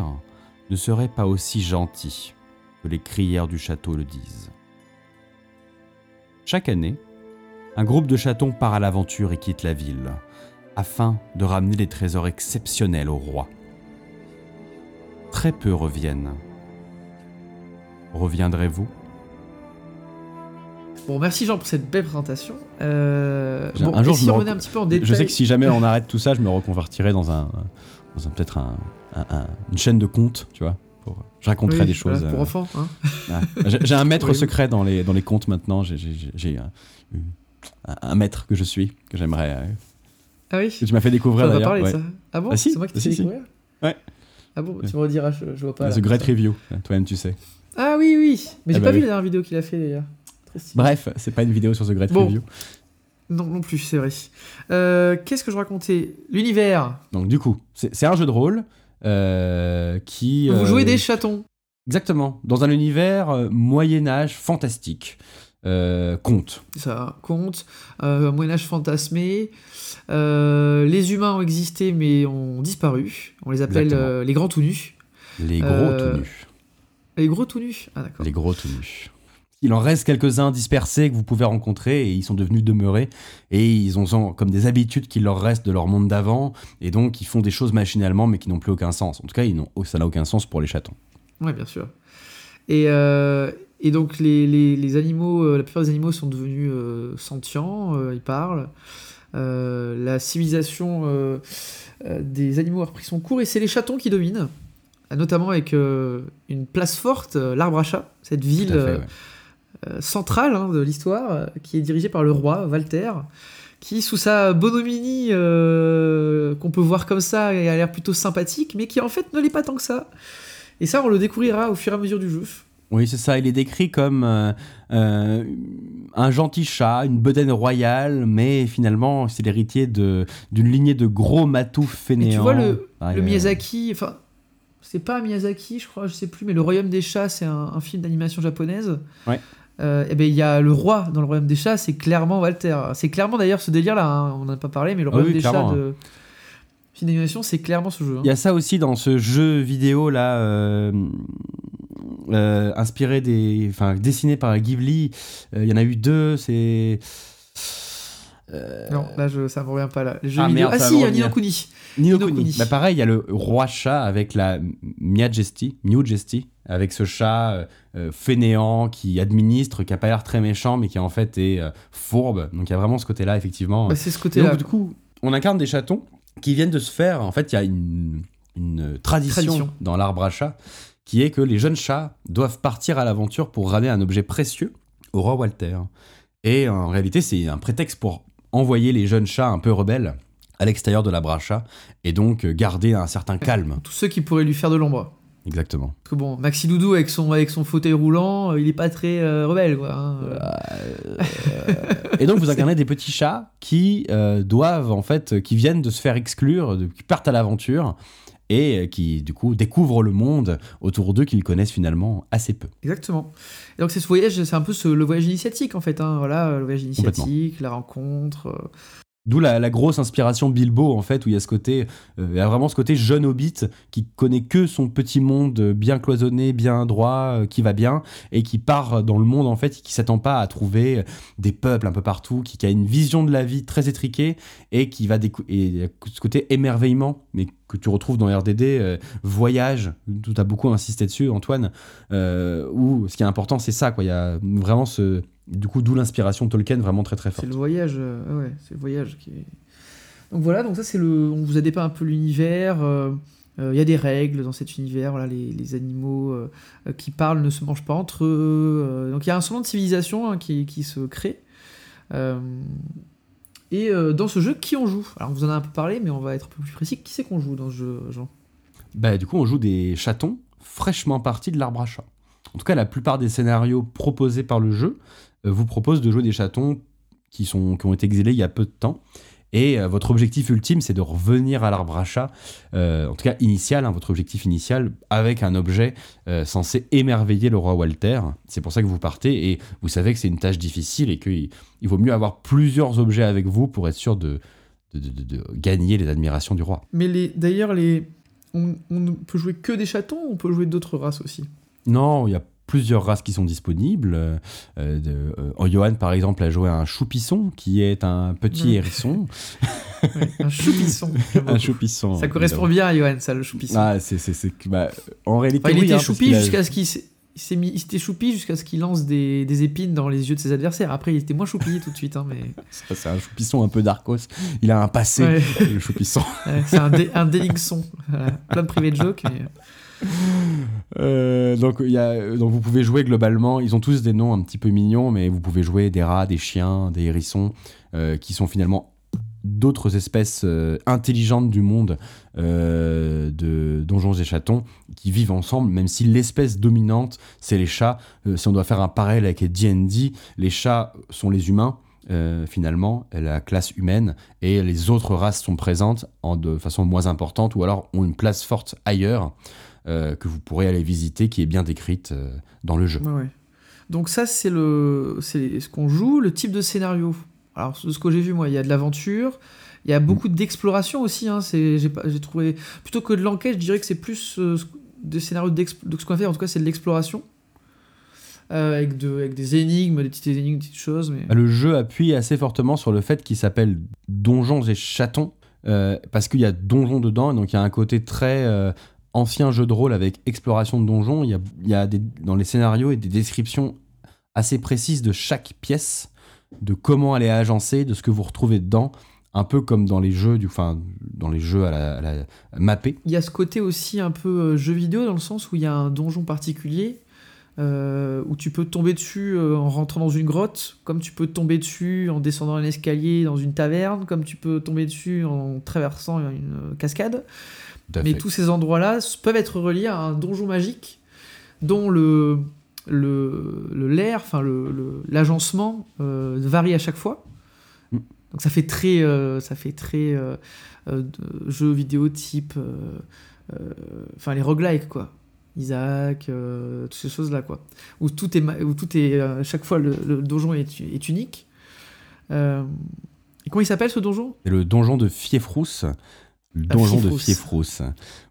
ne serait pas aussi gentil que les crières du château le disent. Chaque année, un groupe de chatons part à l'aventure et quitte la ville, afin de ramener des trésors exceptionnels au roi. Très peu reviennent. Reviendrez-vous? Bon, merci Jean pour cette belle présentation. Euh, bon, un jour, je si me on rec- revenait un petit peu en détail. Je sais que si jamais on arrête tout ça, je me reconvertirai dans un, dans un peut-être un, un- un- une chaîne de contes, tu vois. Pour, je raconterai Oui, des choses. pour euh, enfants. Hein. ah. J'ai un <laughs> maître Oui. secret dans les, dans les contes maintenant. J'ai- j'ai un, maître que je suis, que j'aimerais. euh, Ah oui tu m'as fait découvrir d'ailleurs. ouais. ça. Ah bon Ah si, C'est moi qui t'ai si, fait si. découvrir Ouais. Ah bon, tu me rediras, je, je vois pas. The. Great Review, toi-même tu sais. Ah oui, oui. Mais j'ai Ah bah pas vu la dernière vidéo qu'il a fait d'ailleurs. Bref, c'est pas une vidéo sur The Great Bon. Review. Non, non plus, c'est vrai. Euh, Qu'est-ce que je racontais? L'univers. Donc du coup, c'est un jeu de rôle euh, qui... Vous euh, jouez des chatons. Exactement, dans un univers euh, Moyen-Âge fantastique. Euh, conte. Ça compte. Euh, un Moyen-Âge fantasmé. Euh, les humains ont existé mais ont disparu. On les appelle euh, les grands tout nus. Les gros Euh, tout nus. Les gros tout nus Ah d'accord. Les gros tout nus. Il en reste quelques-uns dispersés que vous pouvez rencontrer et ils sont devenus demeurés et ils ont comme des habitudes qui leur restent de leur monde d'avant et donc ils font des choses machinalement mais qui n'ont plus aucun sens. En tout cas, ils ça n'a aucun sens pour les chatons. Ouais, bien sûr. Et, euh, et donc, les, les- les animaux, euh, la plupart des animaux sont devenus euh, sentients, ils parlent. La civilisation des animaux a repris son cours et c'est les chatons qui dominent, notamment avec une place forte, l'arbre à chat, cette ville Tout à fait, ouais. Euh, centrale hein, de l'histoire, euh, qui est dirigée par le roi, Walter, qui, sous sa bonhomie euh, qu'on peut voir comme ça, a l'air plutôt sympathique, mais qui en fait ne l'est pas tant que ça. Et ça, on le découvrira au fur et à mesure du jeu. Oui, c'est ça. Il est décrit comme euh, euh, un gentil chat, une bedaine royale, mais finalement, c'est l'héritier d'une lignée de gros matous fainéants. Tu vois, le. Miyazaki, enfin, c'est pas Miyazaki, je crois, je sais plus, mais Le Royaume des Chats, c'est un, un film d'animation japonaise. Ouais. Euh, et ben il y a le roi dans le Royaume des Chats, c'est clairement Walter. C'est clairement d'ailleurs ce délire-là, hein, on n'en a pas parlé, mais le Ah Royaume oui, des. Chats de film d'animation, c'est clairement ce jeu. hein. Il y a ça aussi dans ce jeu vidéo là, euh, euh, inspiré des, enfin dessiné par Ghibli. Il y en a eu deux. C'est euh, Non, là, je, ça me revient pas là. Ah, merde, ah si, me il y a. Nino Kuni. Nino Nino Kuni. Kuni. Bah pareil, il y a le roi chat avec la Miajesti, Miujesti, avec ce chat euh, euh, fainéant qui administre, qui a pas l'air très méchant, mais qui en fait est euh, fourbe. Donc il y a vraiment ce côté-là, effectivement. Bah, c'est ce côté-là. donc, du coup, on incarne des chatons qui viennent de se faire. En fait, il y a une, une tradition, Tradition. dans l'arbre à chat qui est que les jeunes chats doivent partir à l'aventure pour ramener un objet précieux au roi Walter. Et en réalité, c'est un prétexte pour envoyer les jeunes chats un peu rebelles à l'extérieur de l'arbre à chat et donc euh, garder un certain calme. Tous ceux qui pourraient lui faire de l'ombre. Exactement. Parce que bon, Maxi Doudou avec son, avec son fauteuil roulant, euh, il est pas très euh, rebelle, quoi. hein. Euh, Et donc vous <laughs> incarnez des petits chats qui doivent en fait, qui viennent de se faire exclure, de- qui partent à l'aventure et euh, qui du coup découvrent le monde autour d'eux qu'ils connaissent finalement assez peu. Exactement. Et donc c'est ce voyage, c'est un peu ce- le voyage initiatique en fait. Hein, voilà, le voyage initiatique, la rencontre. euh. D'où la, la grosse inspiration Bilbo en fait, où il y a ce côté, euh, il y a vraiment ce côté jeune hobbit qui connaît que son petit monde bien cloisonné, bien droit, euh, qui va bien et qui part dans le monde en fait, et qui s'attend pas à trouver des peuples un peu partout, qui, qui a une vision de la vie très étriquée et qui va et ce côté émerveillement, mais que tu retrouves dans RDD, euh, Voyage, tu as beaucoup insisté dessus, Antoine, euh, où ce qui est important, c'est ça, quoi. Il y a vraiment ce. Du coup, d'où l'inspiration Tolkien vraiment très très forte. C'est le voyage, euh, ouais, c'est le voyage qui est. Donc voilà, donc ça c'est le. On vous a dépeint un peu l'univers. Il y a des règles dans cet univers. Voilà, les, les animaux qui parlent ne se mangent pas entre eux. donc il y a un semblant de civilisation hein, qui, qui, se crée. Et euh, dans ce jeu, qui on joue? Alors, on vous en a un peu parlé, mais on va être un peu plus précis. Qui c'est qu'on joue dans ce jeu, Jean? Bah, du coup, on joue des chatons fraîchement partis de l'arbre à chat. En tout cas, la plupart des scénarios proposés par le jeu euh, vous proposent de jouer des chatons qui, ont été exilés il y a peu de temps et euh, votre objectif ultime, c'est de revenir à l'arbre à chat, euh, en tout cas initial, hein, votre objectif initial, avec un objet euh, censé émerveiller le roi Walter. C'est pour ça que vous partez et vous savez que c'est une tâche difficile et qu'il il vaut mieux avoir plusieurs objets avec vous pour être sûr de, de, gagner les admirations du roi. Mais d'ailleurs, les, on, on peut jouer que des chatons ou on peut jouer d'autres races aussi? Non, il y a plusieurs races qui sont disponibles. Euh, de, euh, Johan, par exemple, a joué un choupisson, qui est un petit hérisson. <laughs> un choupisson. <laughs> un choupisson. Ça correspond bien à Johan, ça, le choupisson. Ah, c'est, c'est, bah, en réalité, il était hein, choupi jusqu'à ce qu'il il s'est mis, il choupi jusqu'à ce qu'il lance des, des, épines dans les yeux de ses adversaires. Après, il était moins choupi tout de suite. Hein, mais... <laughs> C'est un choupisson un peu d'Arcos. Il a un passé, le choupisson. c'est un, dé, un délinxon. Plein de privés de jokes. Mais... Euh, donc, vous pouvez jouer globalement, ils ont tous des noms un petit peu mignons, mais vous pouvez jouer des rats, des chiens, des hérissons, euh, qui sont finalement d'autres espèces euh, intelligentes du monde de donjons et chatons qui vivent ensemble, même si l'espèce dominante, c'est les chats. si on doit faire un parallèle avec les D&D, les chats sont les humains, finalement, la classe humaine, et les autres races sont présentes en de façon moins importante ou alors ont une place forte ailleurs. Euh, que vous pourrez aller visiter, qui est bien décrite euh, dans le jeu. Donc ça, c'est le, c'est ce qu'on joue, le type de scénario. Alors, ce que j'ai vu, moi, il y a de l'aventure, il y a beaucoup d'exploration aussi. Hein, c'est, j'ai, j'ai trouvé plutôt que de l'enquête, je dirais que c'est plus euh, des scénarios d'exploration. ce qu'on faire. En tout cas, c'est de l'exploration. avec, de, avec des énigmes, des petites énigmes, des petites choses. Mais... Le jeu appuie assez fortement sur le fait qu'il s'appelle Donjons et Chatons, parce qu'il y a donjons dedans, et donc il y a un côté très ancien jeu de rôle avec exploration de donjons, il y a, il y a des, dans les scénarios et des descriptions assez précises de chaque pièce, de comment elle est agencée, de ce que vous retrouvez dedans, un peu comme dans les jeux du, enfin, dans les jeux à la, mappé. Il y a ce côté aussi un peu euh, jeu vidéo dans le sens où il y a un donjon particulier euh, où tu peux tomber dessus euh, en rentrant dans une grotte, comme tu peux tomber dessus en descendant un escalier dans une taverne, comme tu peux tomber dessus en traversant une cascade. Mais tous ces endroits-là peuvent être reliés à un donjon magique dont le le l'air, enfin le l'agencement euh, varie à chaque fois. Mm. Donc ça fait très euh, ça fait très euh, jeu vidéo type enfin les roguelikes quoi. Isaac, toutes ces choses là quoi. Où tout est où tout est à chaque fois le, donjon est, est unique. et comment il s'appelle ce donjon? Le donjon de Fiefrousse le donjon de Fiefrousse.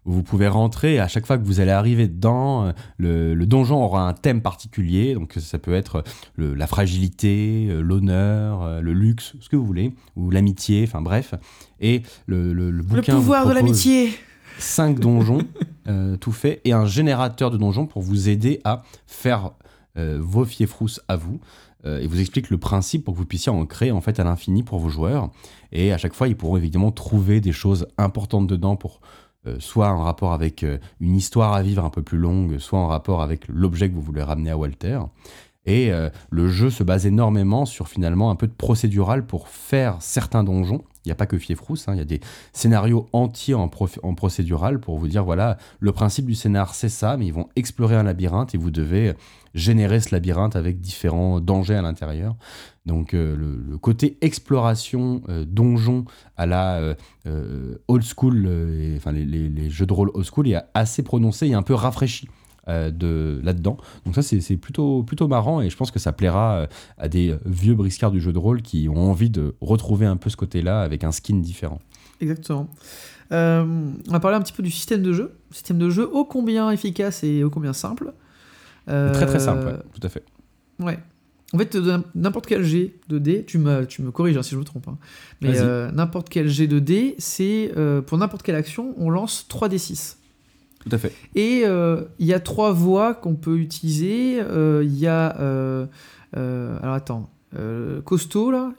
vous pouvez rentrer et à chaque fois que vous allez arriver dedans, euh, le, donjon aura un thème particulier. Donc ça peut être la fragilité, euh, l'honneur, euh, le luxe, ce que vous voulez, ou l'amitié, enfin bref. Et le, le, le bouquin. Le pouvoir de l'amitié Cinq donjons, tout fait, et un générateur de donjons pour vous aider à faire vos Fiefrousses à vous. Euh, et vous explique le principe pour que vous puissiez en créer en fait à l'infini pour vos joueurs. Et à chaque fois, ils pourront évidemment trouver des choses importantes dedans pour euh, soit en rapport avec euh, une histoire à vivre un peu plus longue, soit en rapport avec l'objet que vous voulez ramener à Walter. Et le jeu se base énormément sur finalement un peu de procédural pour faire certains donjons. Il n'y a pas que Fiefrousse, hein, il y a des scénarios entiers en, en, procédural pour vous dire voilà, le principe du scénar c'est ça, mais ils vont explorer un labyrinthe et vous devez générer ce labyrinthe avec différents dangers à l'intérieur. Donc euh, le, côté exploration euh, donjon à la euh, old school, enfin les, jeux de rôle old school est assez prononcé et un peu rafraîchi. de là-dedans. Donc ça c'est plutôt plutôt marrant et je pense que ça plaira à des vieux briscards du jeu de rôle qui ont envie de retrouver un peu ce côté-là avec un skin différent. Exactement. on va parler un petit peu du système de jeu. Système de jeu ô combien efficace et ô combien simple. Très très simple, tout à fait. Ouais. en fait, n'importe quel G de D, tu me, tu me corriges hein, si je me trompe, hein. mais euh, n'importe quel G de D, c'est euh, pour n'importe quelle action, on lance 3D6. Tout à fait. Et euh, il y a trois voies qu'on peut utiliser. Il y a. alors attends. costaud, là.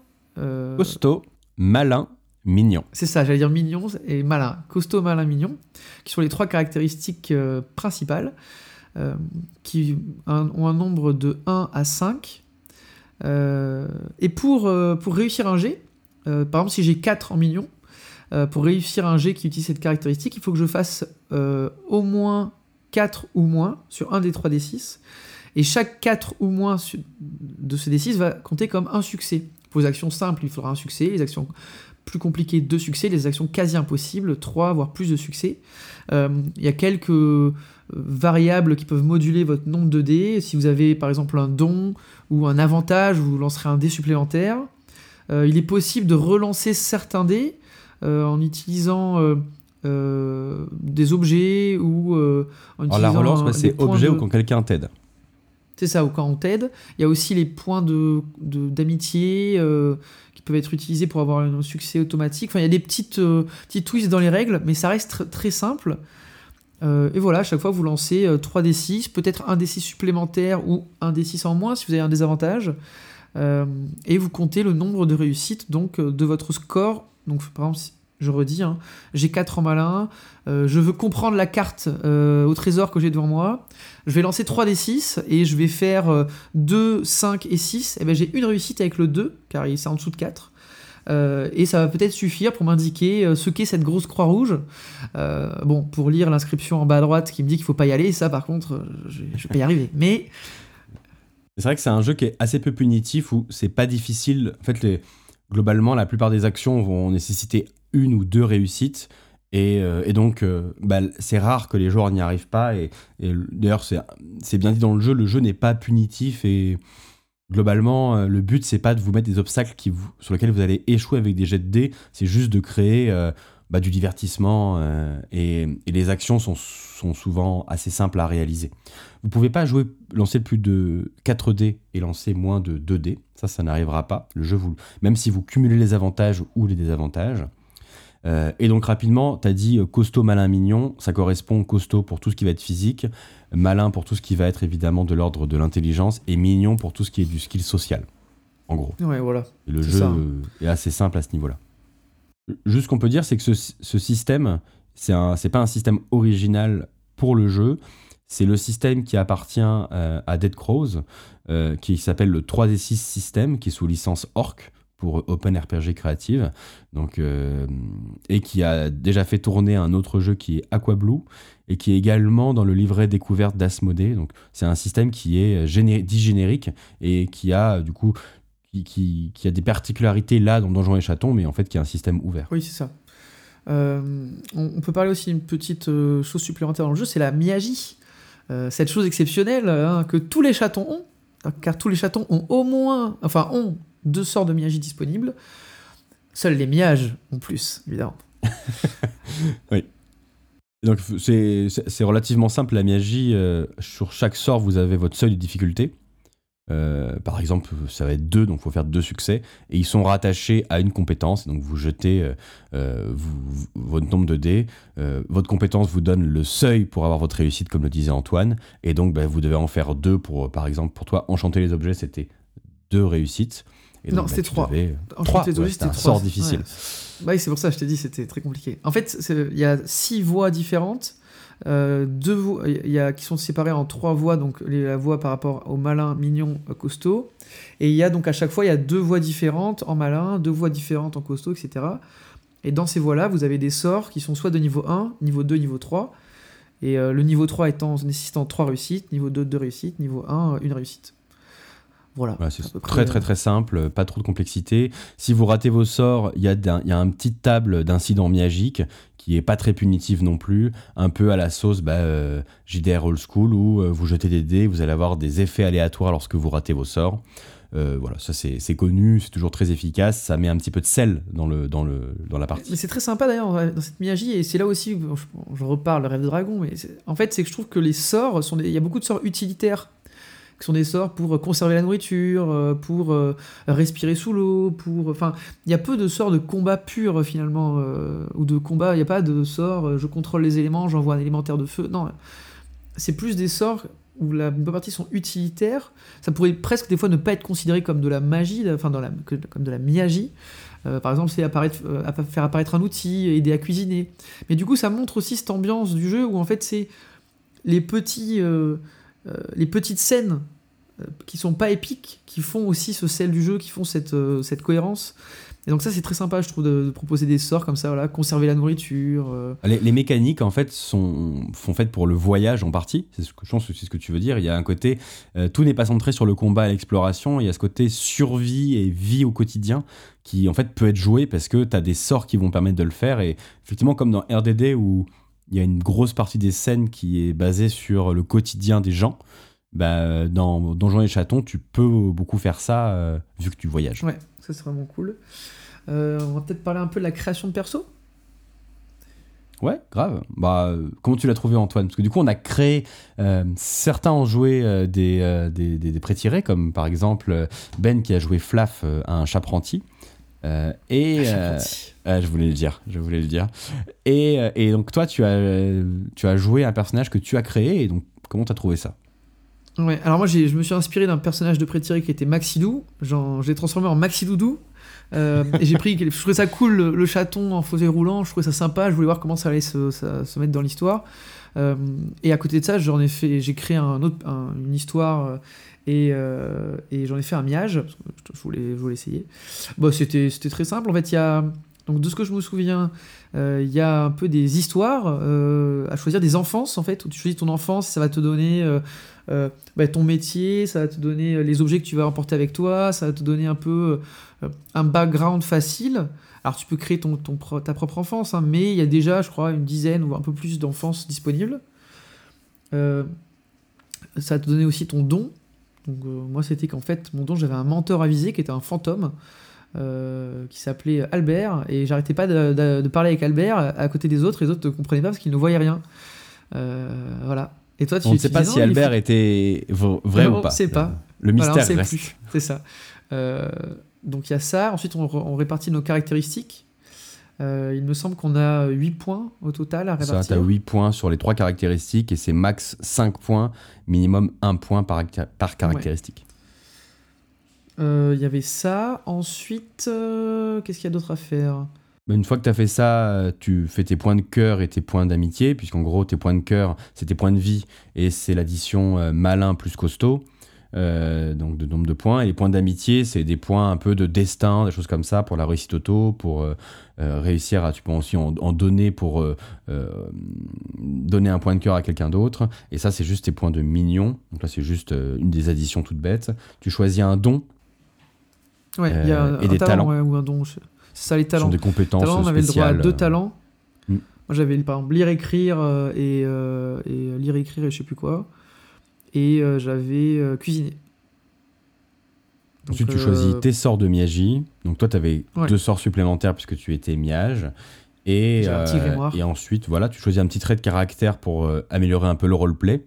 Costaud, malin, mignon. C'est ça, j'allais dire mignon et malin. Costaud, malin, mignon, qui sont les trois caractéristiques principales. Qui ont un nombre de 1 à 5 euh, et pour, euh, pour réussir un G, euh, par exemple si j'ai 4 en millions, pour réussir un G qui utilise cette caractéristique, il faut que je fasse au moins 4 ou moins sur un des 3 D6. Et chaque 4 ou moins de ce D6 va compter comme un succès. Pour les actions simples, il faudra un succès. Les actions plus compliquées, deux succès. Les actions quasi impossibles, 3 voire plus de succès. Il y a quelques variables qui peuvent moduler votre nombre de dés. Si vous avez par exemple un don ou un avantage, vous lancerez un dé supplémentaire. Euh, il est possible de relancer certains dés euh, en utilisant euh, des objets ou en utilisant la relance, c'est objet ou quand quelqu'un t'aide. C'est ça, ou quand on t'aide. Il y a aussi les points de, d'amitié qui peuvent être utilisés pour avoir un succès automatique. Enfin, il y a des petites, petites twists dans les règles, mais ça reste très simple. Euh, et voilà, à chaque fois vous lancez 3d6, euh, peut-être un d6 supplémentaire ou un d6 en moins si vous avez un désavantage. Euh, et vous comptez le nombre de réussites donc de votre score. Donc par exemple, je redis, hein, j'ai 4 en malin, je veux comprendre la carte au trésor que j'ai devant moi. Je vais lancer 3d6 et je vais faire 2, 5 et 6. Et ben, j'ai une réussite avec le 2, car c'est en dessous de 4. Euh, et ça va peut-être suffire pour m'indiquer euh, ce qu'est cette grosse croix rouge. Euh, bon, pour lire l'inscription en bas à droite qui me dit qu'il faut pas y aller, ça par contre, je, je vais pas y arriver. Mais c'est vrai que c'est un jeu qui est assez peu punitif où c'est pas difficile. En fait, les... globalement, la plupart des actions vont nécessiter une ou deux réussites. Et, donc, bah, c'est rare que les joueurs n'y arrivent pas. Et, et d'ailleurs, c'est bien dit dans le jeu, le jeu n'est pas punitif et globalement, euh, le but, c'est pas de vous mettre des obstacles sur lesquels vous allez échouer avec des jets de dés, c'est juste de créer euh, bah, du divertissement euh, et, les actions sont, souvent assez simples à réaliser. Vous pouvez pas jouer, lancer plus de 4 dés et lancer moins de 2 dés, ça, ça n'arrivera pas. Même si vous cumulez les avantages ou les désavantages, et donc rapidement, tu as dit costaud, malin, mignon. Ça correspond costaud pour tout ce qui va être physique, malin pour tout ce qui va être évidemment de l'ordre de l'intelligence, et mignon pour tout ce qui est du skill social. En gros. Ouais, voilà. Et le jeu est assez simple à ce niveau-là. Juste ce qu'on peut dire, c'est que ce, ce système, c'est pas un système original pour le jeu. C'est le système qui appartient euh, à Dead Crows, qui s'appelle le 3D6 système, qui est sous licence Orc pour Open RPG Creative, donc, euh, et qui a déjà fait tourner un autre jeu qui est Aquablue, et qui est également dans le livret découverte d'Asmodée. Donc c'est un système qui est dit générique et qui a du coup qui, qui, a des particularités là dans Donjons et Chatons, mais en fait qui est un système ouvert. Oui, c'est ça. Euh, on, peut parler aussi d'une petite euh, chose supplémentaire dans le jeu, c'est la Miagi. cette chose exceptionnelle hein, que tous les chatons ont, car tous les chatons ont au moins, enfin ont deux sortes de Miyagi disponibles. Seuls les Miyages ont plus, évidemment. <laughs> oui. Donc c'est relativement simple la Miyagi. Euh, sur chaque sort, vous avez votre seuil de difficulté. Euh, par exemple, ça va être deux, donc il faut faire deux succès. Et ils sont rattachés à une compétence. Donc vous jetez euh, votre nombre de dés. votre compétence vous donne le seuil pour avoir votre réussite, comme le disait Antoine. Et donc bah, vous devez en faire deux pour, par exemple, pour toi, enchanter les objets, c'était deux réussites non, bah, c'était trois. Trois, c'était un sort difficile. Bah oui, c'est pour ça que je t'ai dit c'était très compliqué. En fait, il y a six voies différentes. Euh, deux voies, y a, qui sont séparées en trois voies, donc la voie par rapport au malin, mignon, costaud. Et il y a donc à chaque fois, il y a deux voies différentes en malin, deux voies différentes en costaud, etc. Et dans ces voies-là, vous avez des sorts qui sont soit de niveau 1, niveau 2, niveau 3. Et euh, le niveau 3 étant nécessitant 3 réussites, niveau 2, 2 réussites, niveau 1, une réussite. Voilà. c'est très très très simple, pas trop de complexité. Si vous ratez vos sorts, il y, a y a une petite table d'incidents magiques qui est pas très punitive non plus, un peu à la sauce bah, euh, JDR Old School où euh, vous jetez des dés, vous allez avoir des effets aléatoires lorsque vous ratez vos sorts. Euh, voilà, ça c'est connu, c'est toujours très efficace, ça met un petit peu de sel dans, le, dans, le, dans la partie. Mais c'est très sympa d'ailleurs dans cette Miyagi, et c'est là aussi, je, reparle le rêve de dragon, mais en fait c'est que je trouve que les sorts, sont il y a beaucoup de sorts utilitaires qui sont des sorts pour conserver la nourriture, pour respirer sous l'eau, pour. Enfin, il y a peu de sorts de combat pur finalement, ou de combat. Il n'y a pas de sorts. je contrôle les éléments, j'envoie un élémentaire de feu. Non, c'est plus des sorts où la bonne partie sont utilitaires. Ça pourrait presque des fois ne pas être considéré comme de la magie, enfin dans la, comme de la miagie. Euh, par exemple, c'est euh, faire apparaître un outil, aider à cuisiner. Mais du coup, ça montre aussi cette ambiance du jeu où en fait c'est les petits, euh, les petites scènes qui sont pas épiques, qui font aussi ce sel du jeu, qui font cette, cette cohérence. Et donc ça c'est très sympa je trouve de, proposer des sorts comme ça, voilà, conserver la nourriture. Euh. Les, mécaniques en fait sont, sont faites pour le voyage en partie, c'est ce que je pense c'est ce que tu veux dire. Il y a un côté, euh, tout n'est pas centré sur le combat et l'exploration, il y a ce côté survie et vie au quotidien qui en fait peut être joué parce que tu as des sorts qui vont permettre de le faire. Et effectivement comme dans RDD où il y a une grosse partie des scènes qui est basée sur le quotidien des gens. Bah, dans Donjons et Chatons, tu peux beaucoup faire ça euh, vu que tu voyages. Ouais, ça c'est vraiment cool. Euh, on va peut-être parler un peu de la création de perso. Ouais, grave. Bah, comment tu l'as trouvé, Antoine? Parce que du coup, on a créé. Euh, certains ont joué euh, des, des, des, pré-tirés, comme par exemple Ben qui a joué Flaf, un chapranti. et je voulais le dire, je voulais le dire. Et, et, donc toi, tu as, tu as joué un personnage que tu as créé. Et donc, comment tu as trouvé ça? Ouais, alors moi je me suis inspiré d'un personnage de pré-tiré qui était Maxidou. Genre, je l'ai transformé en Maxidoudou. Euh, et j'ai pris, je trouvais ça cool le, chaton en fauteuil roulant, je trouvais ça sympa, je voulais voir comment ça allait se, se mettre dans l'histoire. Euh, et à côté de ça, j'en ai fait, j'ai créé un autre, une histoire euh, et, j'en ai fait un miage. Je voulais, essayer. Bon, c'était, très simple. En fait, il y a donc de ce que je me souviens, il y a un peu des histoires à choisir des enfances en fait. Tu choisis ton enfance, ça va te donner euh, bah, ton métier, ça va te donner euh, les objets que tu vas emporter avec toi, ça va te donner un peu euh, un background facile. Alors tu peux créer ton ta propre enfance, hein, mais il y a déjà, je crois, une dizaine ou un peu plus d'enfances disponibles. ça va te donner aussi ton don. Donc, moi, c'était qu'en fait, mon don, j'avais un mentor avisé qui était un fantôme. qui s'appelait Albert, et j'arrêtais pas de, parler avec Albert à côté des autres, et les autres ne comprenaient pas parce qu'ils ne voyaient rien. voilà. Et toi, tu, on ne sait pas si Albert était vrai ou pas. On ne sait pas. Le mystère reste. C'est ça. Euh, donc il y a ça. Ensuite, on, répartit nos caractéristiques. Euh, il me semble qu'on a 8 points au total à répartir. Ça, tu as 8 points sur les 3 caractéristiques et c'est max 5 points, minimum 1 point par, par caractéristique. Euh, il y avait ça. Ensuite, qu'est-ce qu'il y a d'autre à faire? Bah, une fois que tu as fait ça, tu fais tes points de cœur et tes points d'amitié, puisqu'en gros, tes points de cœur, c'est tes points de vie et c'est l'addition euh, malin plus costaud. Euh, donc de nombre de points. Et les points d'amitié, c'est des points un peu de destin, des choses comme ça pour la réussite auto, pour euh, réussir à, tu peux aussi en, donner pour donner un point de cœur à quelqu'un d'autre. Et ça, c'est juste tes points de mignon. Donc là, c'est juste une des additions toutes bêtes. Tu choisis un don. Ouais, il y a et des talents. ou un don. C'est ça les talents. des compétences on avait le droit à deux talents. Hmm. Moi j'avais par exemple lire écrire euh, et, euh, et, lire écrire et je sais plus quoi. Et euh, j'avais cuisiner. Ensuite tu choisis tes sorts de Miagi. Donc toi tu avais deux sorts supplémentaires puisque tu étais Miage. Et, et ensuite voilà tu choisis un petit trait de caractère pour améliorer un peu le roleplay.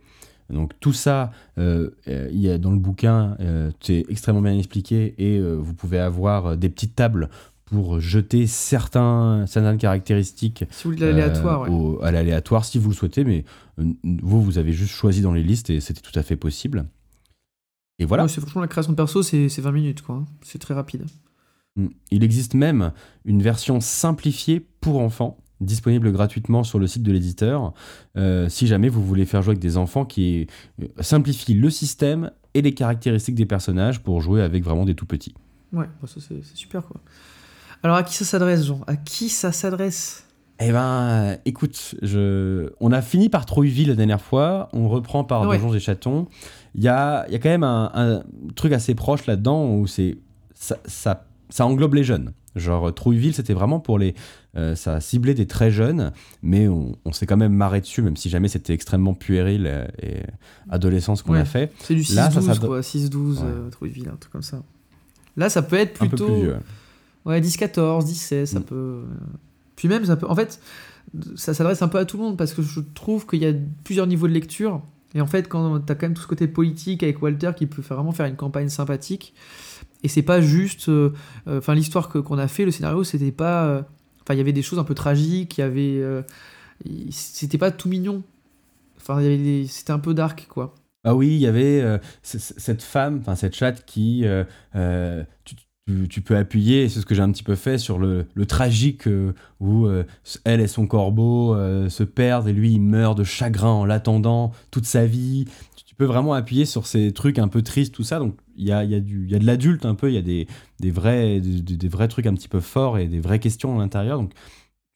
Donc tout ça, il y a dans le bouquin, c'est extrêmement bien expliqué et vous pouvez avoir des petites tables pour jeter certains, certaines caractéristiques l'aléatoire, euh, à l'aléatoire si vous le souhaitez, mais euh, vous, vous avez juste choisi dans les listes et c'était tout à fait possible. Et voilà. c'est franchement la création de perso, c'est 20 minutes, quoi. C'est très rapide. Mm. Il existe même une version simplifiée pour enfants disponible gratuitement sur le site de l'éditeur euh, si jamais vous voulez faire jouer avec des enfants qui simplifient le système et les caractéristiques des personnages pour jouer avec vraiment des tout petits. Ouais, bah, ça c'est super quoi. Alors à qui ça s'adresse, Jean? À qui ça s'adresse? Eh ben, écoute, je... on a fini par Trouville la dernière fois, on reprend par Donjons et Chatons. Il y a, y a quand même un, truc assez proche là-dedans où c'est ça, ça, ça, englobe les jeunes. Genre Trouilleville, c'était vraiment pour les, euh, ça ciblait des très jeunes, mais on, s'est quand même marré dessus, même si jamais c'était extrêmement puéril et, adolescent ce qu'on a fait. C'est du 6-12 quoi, 6-12 euh, Trouilleville, un truc comme ça. Là, ça peut être plutôt. Un peu plus Ouais, 10-14, 10-16, ça mm. peut. Euh, puis même, ça peut. En fait, ça s'adresse un peu à tout le monde parce que je trouve qu'il y a plusieurs niveaux de lecture. Et en fait, quand tu as quand même tout ce côté politique avec Walter qui peut vraiment faire une campagne sympathique, et c'est pas juste. euh, euh, Enfin, l'histoire que- qu'on a fait, le scénario, c'était pas. euh, Enfin, il y avait des choses un peu tragiques, il y avait. euh, c'était pas tout mignon. Enfin, il y avait des- c'était un peu dark, quoi. Ah oui, il y avait euh, cette femme, enfin cette chatte qui, euh, euh, tu, tu- peux appuyer, c'est ce que j'ai un petit peu fait, sur le, le tragique euh, où euh, elle et son corbeau euh, se perdent et lui il meurt de chagrin en l'attendant toute sa vie. Tu, peux vraiment appuyer sur ces trucs un peu tristes, tout ça. Donc il y a, y, a y a de l'adulte un peu, il y a des, des, vrais, des vrais trucs un petit peu forts et des vraies questions à l'intérieur. Donc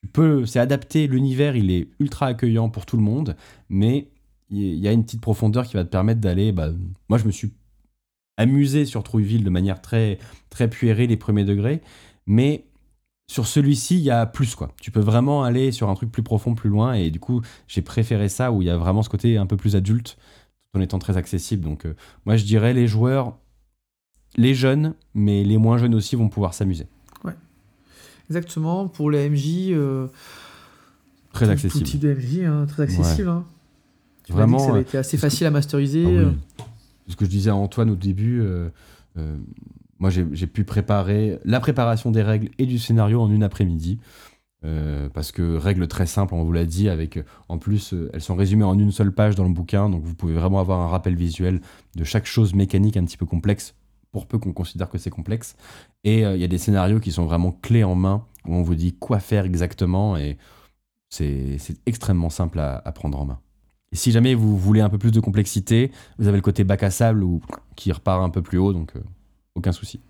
tu peux, c'est adapté, l'univers il est ultra accueillant pour tout le monde, mais il y a une petite profondeur qui va te permettre d'aller. Bah, moi, je me suis amusé sur Trouilleville de manière très, très puérile les premiers degrés, mais sur celui-ci, il y a plus quoi. Tu peux vraiment aller sur un truc plus profond, plus loin, et du coup, j'ai préféré ça où il y a vraiment ce côté un peu plus adulte, tout en étant très accessible. Donc, euh, moi, je dirais les joueurs, les jeunes, mais les moins jeunes aussi vont pouvoir s'amuser. Exactement, pour les MJ. euh, Très tout- accessible. Tout type de MJ, hein, très accessible. hein. Vraiment, ça avait été assez facile à masteriser. Ah oui. euh, Ce que je disais à Antoine au début, euh, euh, moi j'ai pu préparer la préparation des règles et du scénario en une après-midi. Euh, parce que règles très simples, on vous l'a dit, avec en plus elles sont résumées en une seule page dans le bouquin, donc vous pouvez vraiment avoir un rappel visuel de chaque chose mécanique un petit peu complexe, pour peu qu'on considère que c'est complexe. Et il y a des scénarios qui sont vraiment clés en main, où on vous dit quoi faire exactement, et c'est extrêmement simple à prendre en main. Et si jamais vous voulez un peu plus de complexité, vous avez le côté bac à sable qui repart un peu plus haut, donc euh, aucun souci.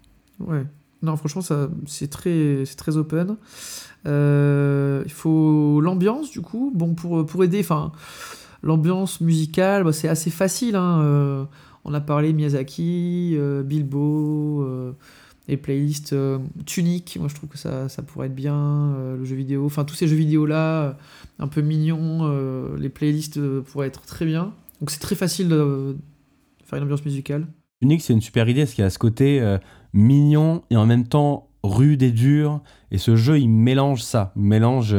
Ouais. Non, franchement, c'est très, très open. Euh, il faut l'ambiance, du coup. Bon, pour, pour aider, enfin, l'ambiance musicale, bah, c'est assez facile. hein, euh, on a parlé Miyazaki, Bilbo, les playlists euh, Tunic. Moi, je trouve que ça, pourrait être bien. euh, le jeu vidéo, enfin, tous ces jeux vidéo-là, euh, un peu mignons, euh, les playlists pourraient être très bien. Donc, c'est très facile de, faire une ambiance musicale. Unique, c'est une super idée, parce qu'il y a ce côté mignon et en même temps rude et dur. Et ce jeu, il mélange ça. Mélange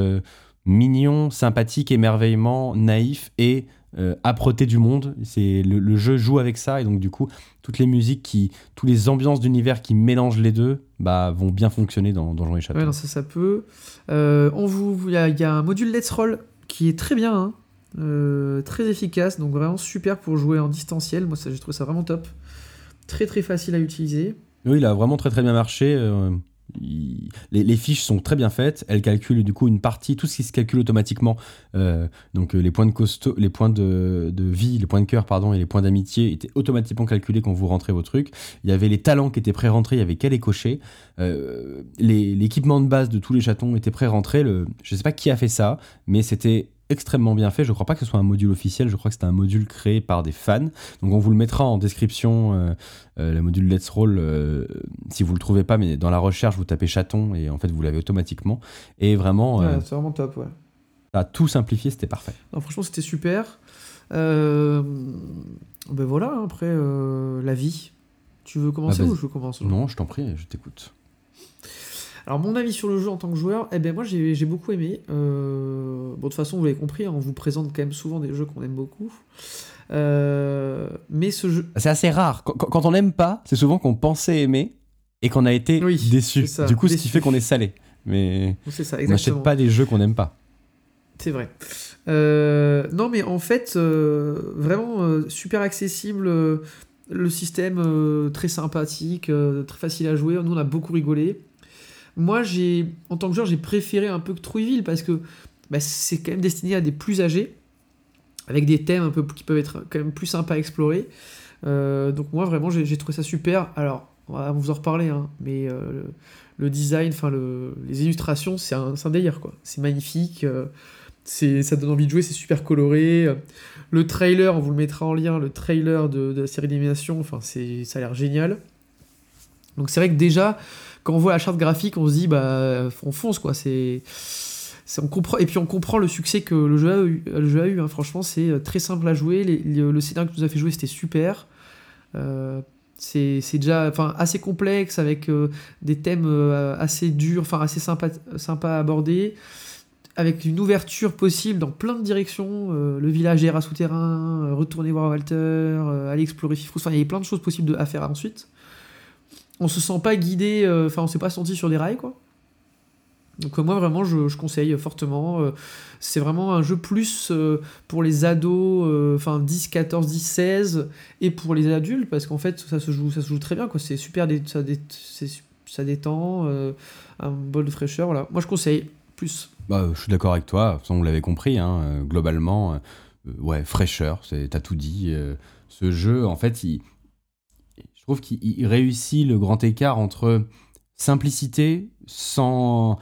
mignon, sympathique, émerveillement, naïf et euh, âpreté du monde. C'est le, le jeu joue avec ça et donc du coup, toutes les musiques qui, toutes les ambiances d'univers qui mélangent les deux, bah, vont bien fonctionner dans Donjons et Châteaux. Ouais, non, ça, ça peut. Euh, on vous, il y, a- il y a un module Let's Roll qui est très bien, hein. Euh, très efficace, donc vraiment super pour jouer en distanciel. Moi, ça, j'ai trouvé ça vraiment top. Très très facile à utiliser. Oui, il a vraiment très très bien marché. Les, fiches sont très bien faites. Elles calculent du coup une partie, tout ce qui se calcule automatiquement. Euh, donc euh, les points de costo, les points de, de vie, les points de cœur, pardon, et les points d'amitié étaient automatiquement calculés quand vous rentrez vos trucs. Il y avait les talents qui étaient pré-rentrés, il y avait qu'à cocher. Euh, les- L'équipement de base de tous les chatons était pré-rentré. Je sais pas qui a fait ça, mais c'était extrêmement bien fait. Je crois pas que ce soit un module officiel, je crois que c'était un module créé par des fans. Donc on vous le mettra en description, euh, euh, le module Let's Roll, euh, si vous le trouvez pas, mais dans la recherche, vous tapez chaton et en fait vous l'avez automatiquement. Et vraiment, Ouais, c'est vraiment top, ouais. ça a tout simplifié, c'était parfait. Non, franchement, c'était super. Ben voilà, après, la vie. Tu veux commencer Ah, ou vas-y. je commence? Non, je t'en prie, je t'écoute. Alors mon avis sur le jeu en tant que joueur, eh ben moi j'ai beaucoup aimé. Euh, bon de toute façon vous l'avez compris, hein, on vous présente quand même souvent des jeux qu'on aime beaucoup. Euh, mais ce jeu, C'est assez rare. Quand, on n'aime pas, c'est souvent qu'on pensait aimer et qu'on a été Oui, déçu. ça, Du coup, ce qui fait qu'on est salé. Mais ça on n'achète pas des jeux qu'on n'aime pas. C'est vrai. Euh, non, mais en fait, vraiment super accessible. le système euh, très sympathique, euh, très facile à jouer. Nous, on a beaucoup rigolé. Moi, j'ai, en tant que joueur, j'ai préféré un peu que Trouilleville parce que bah, c'est quand même destiné à des plus âgés, avec des thèmes un peu qui peuvent être quand même plus sympas à explorer. Euh, donc moi, vraiment, j'ai trouvé ça super. Alors, on va vous en reparler, hein, mais euh, le, design, enfin le, les illustrations, c'est un, un délire, quoi. C'est magnifique. euh, ça donne envie de jouer, c'est super coloré. Le trailer, on vous le mettra en lien, le trailer de, de la série d'animation, enfin, ça a l'air génial. Donc c'est vrai que déjà, quand on voit la charte graphique, on se dit, bah, on fonce, quoi. C'est, on comprend, et puis on comprend le succès que le jeu a eu. A hein. Franchement, c'est euh, très simple à jouer. Le scénario que nous as fait jouer, c'était super. Euh, c'est déjà assez complexe avec euh, des thèmes assez durs, enfin assez sympa, à aborder. avec une ouverture possible dans plein de directions. le village souterrains, euh, retourner voir Walter, aller explorer Fifrous. Enfin, il y avait plein de choses possibles à faire ensuite. On se sent pas guidé, euh, enfin, on s'est pas senti sur des rails, quoi. Donc, euh, moi, vraiment, je, je conseille fortement. euh, c'est vraiment un jeu plus pour les ados, enfin 10, 14, 10, 16, et pour les adultes, parce qu'en fait, ça se joue, ça se joue très bien, quoi. C'est super, ça, détend, un bol de fraîcheur, voilà. Moi, je conseille plus. Bah, je suis d'accord avec toi. De toute façon, vous l'avez compris, hein, globalement, euh, ouais, fraîcheur, t'as tout dit. ce jeu, en fait, il, trouve qu'il il réussit le grand écart entre simplicité sans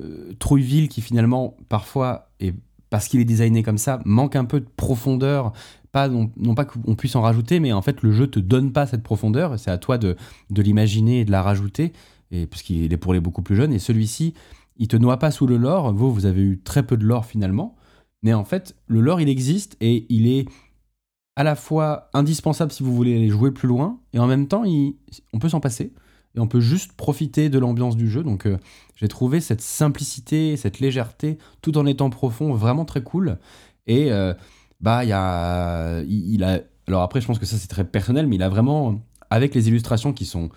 euh, Trouilleville qui finalement, parfois, et parce qu'il est designé comme ça, manque un peu de profondeur. Pas, non, non pas qu'on puisse en rajouter, mais en fait, le jeu te donne pas cette profondeur. C'est à toi de, de l'imaginer et de la rajouter, et, puisqu'il est pour les beaucoup plus jeunes. Et celui-ci, il te noie pas sous le lore. Vous, vous avez eu très peu de lore finalement. Mais en fait, le lore, il existe et il est à la fois indispensable si vous voulez aller jouer plus loin, et en même temps, il- on peut s'en passer. Et on peut juste profiter de l'ambiance du jeu. Donc, euh, j'ai trouvé cette simplicité, cette légèreté, tout en étant profond, vraiment très cool. Et euh, bah, il a. Alors après, je pense que ça c'est très personnel, mais il a vraiment, avec les illustrations qui sont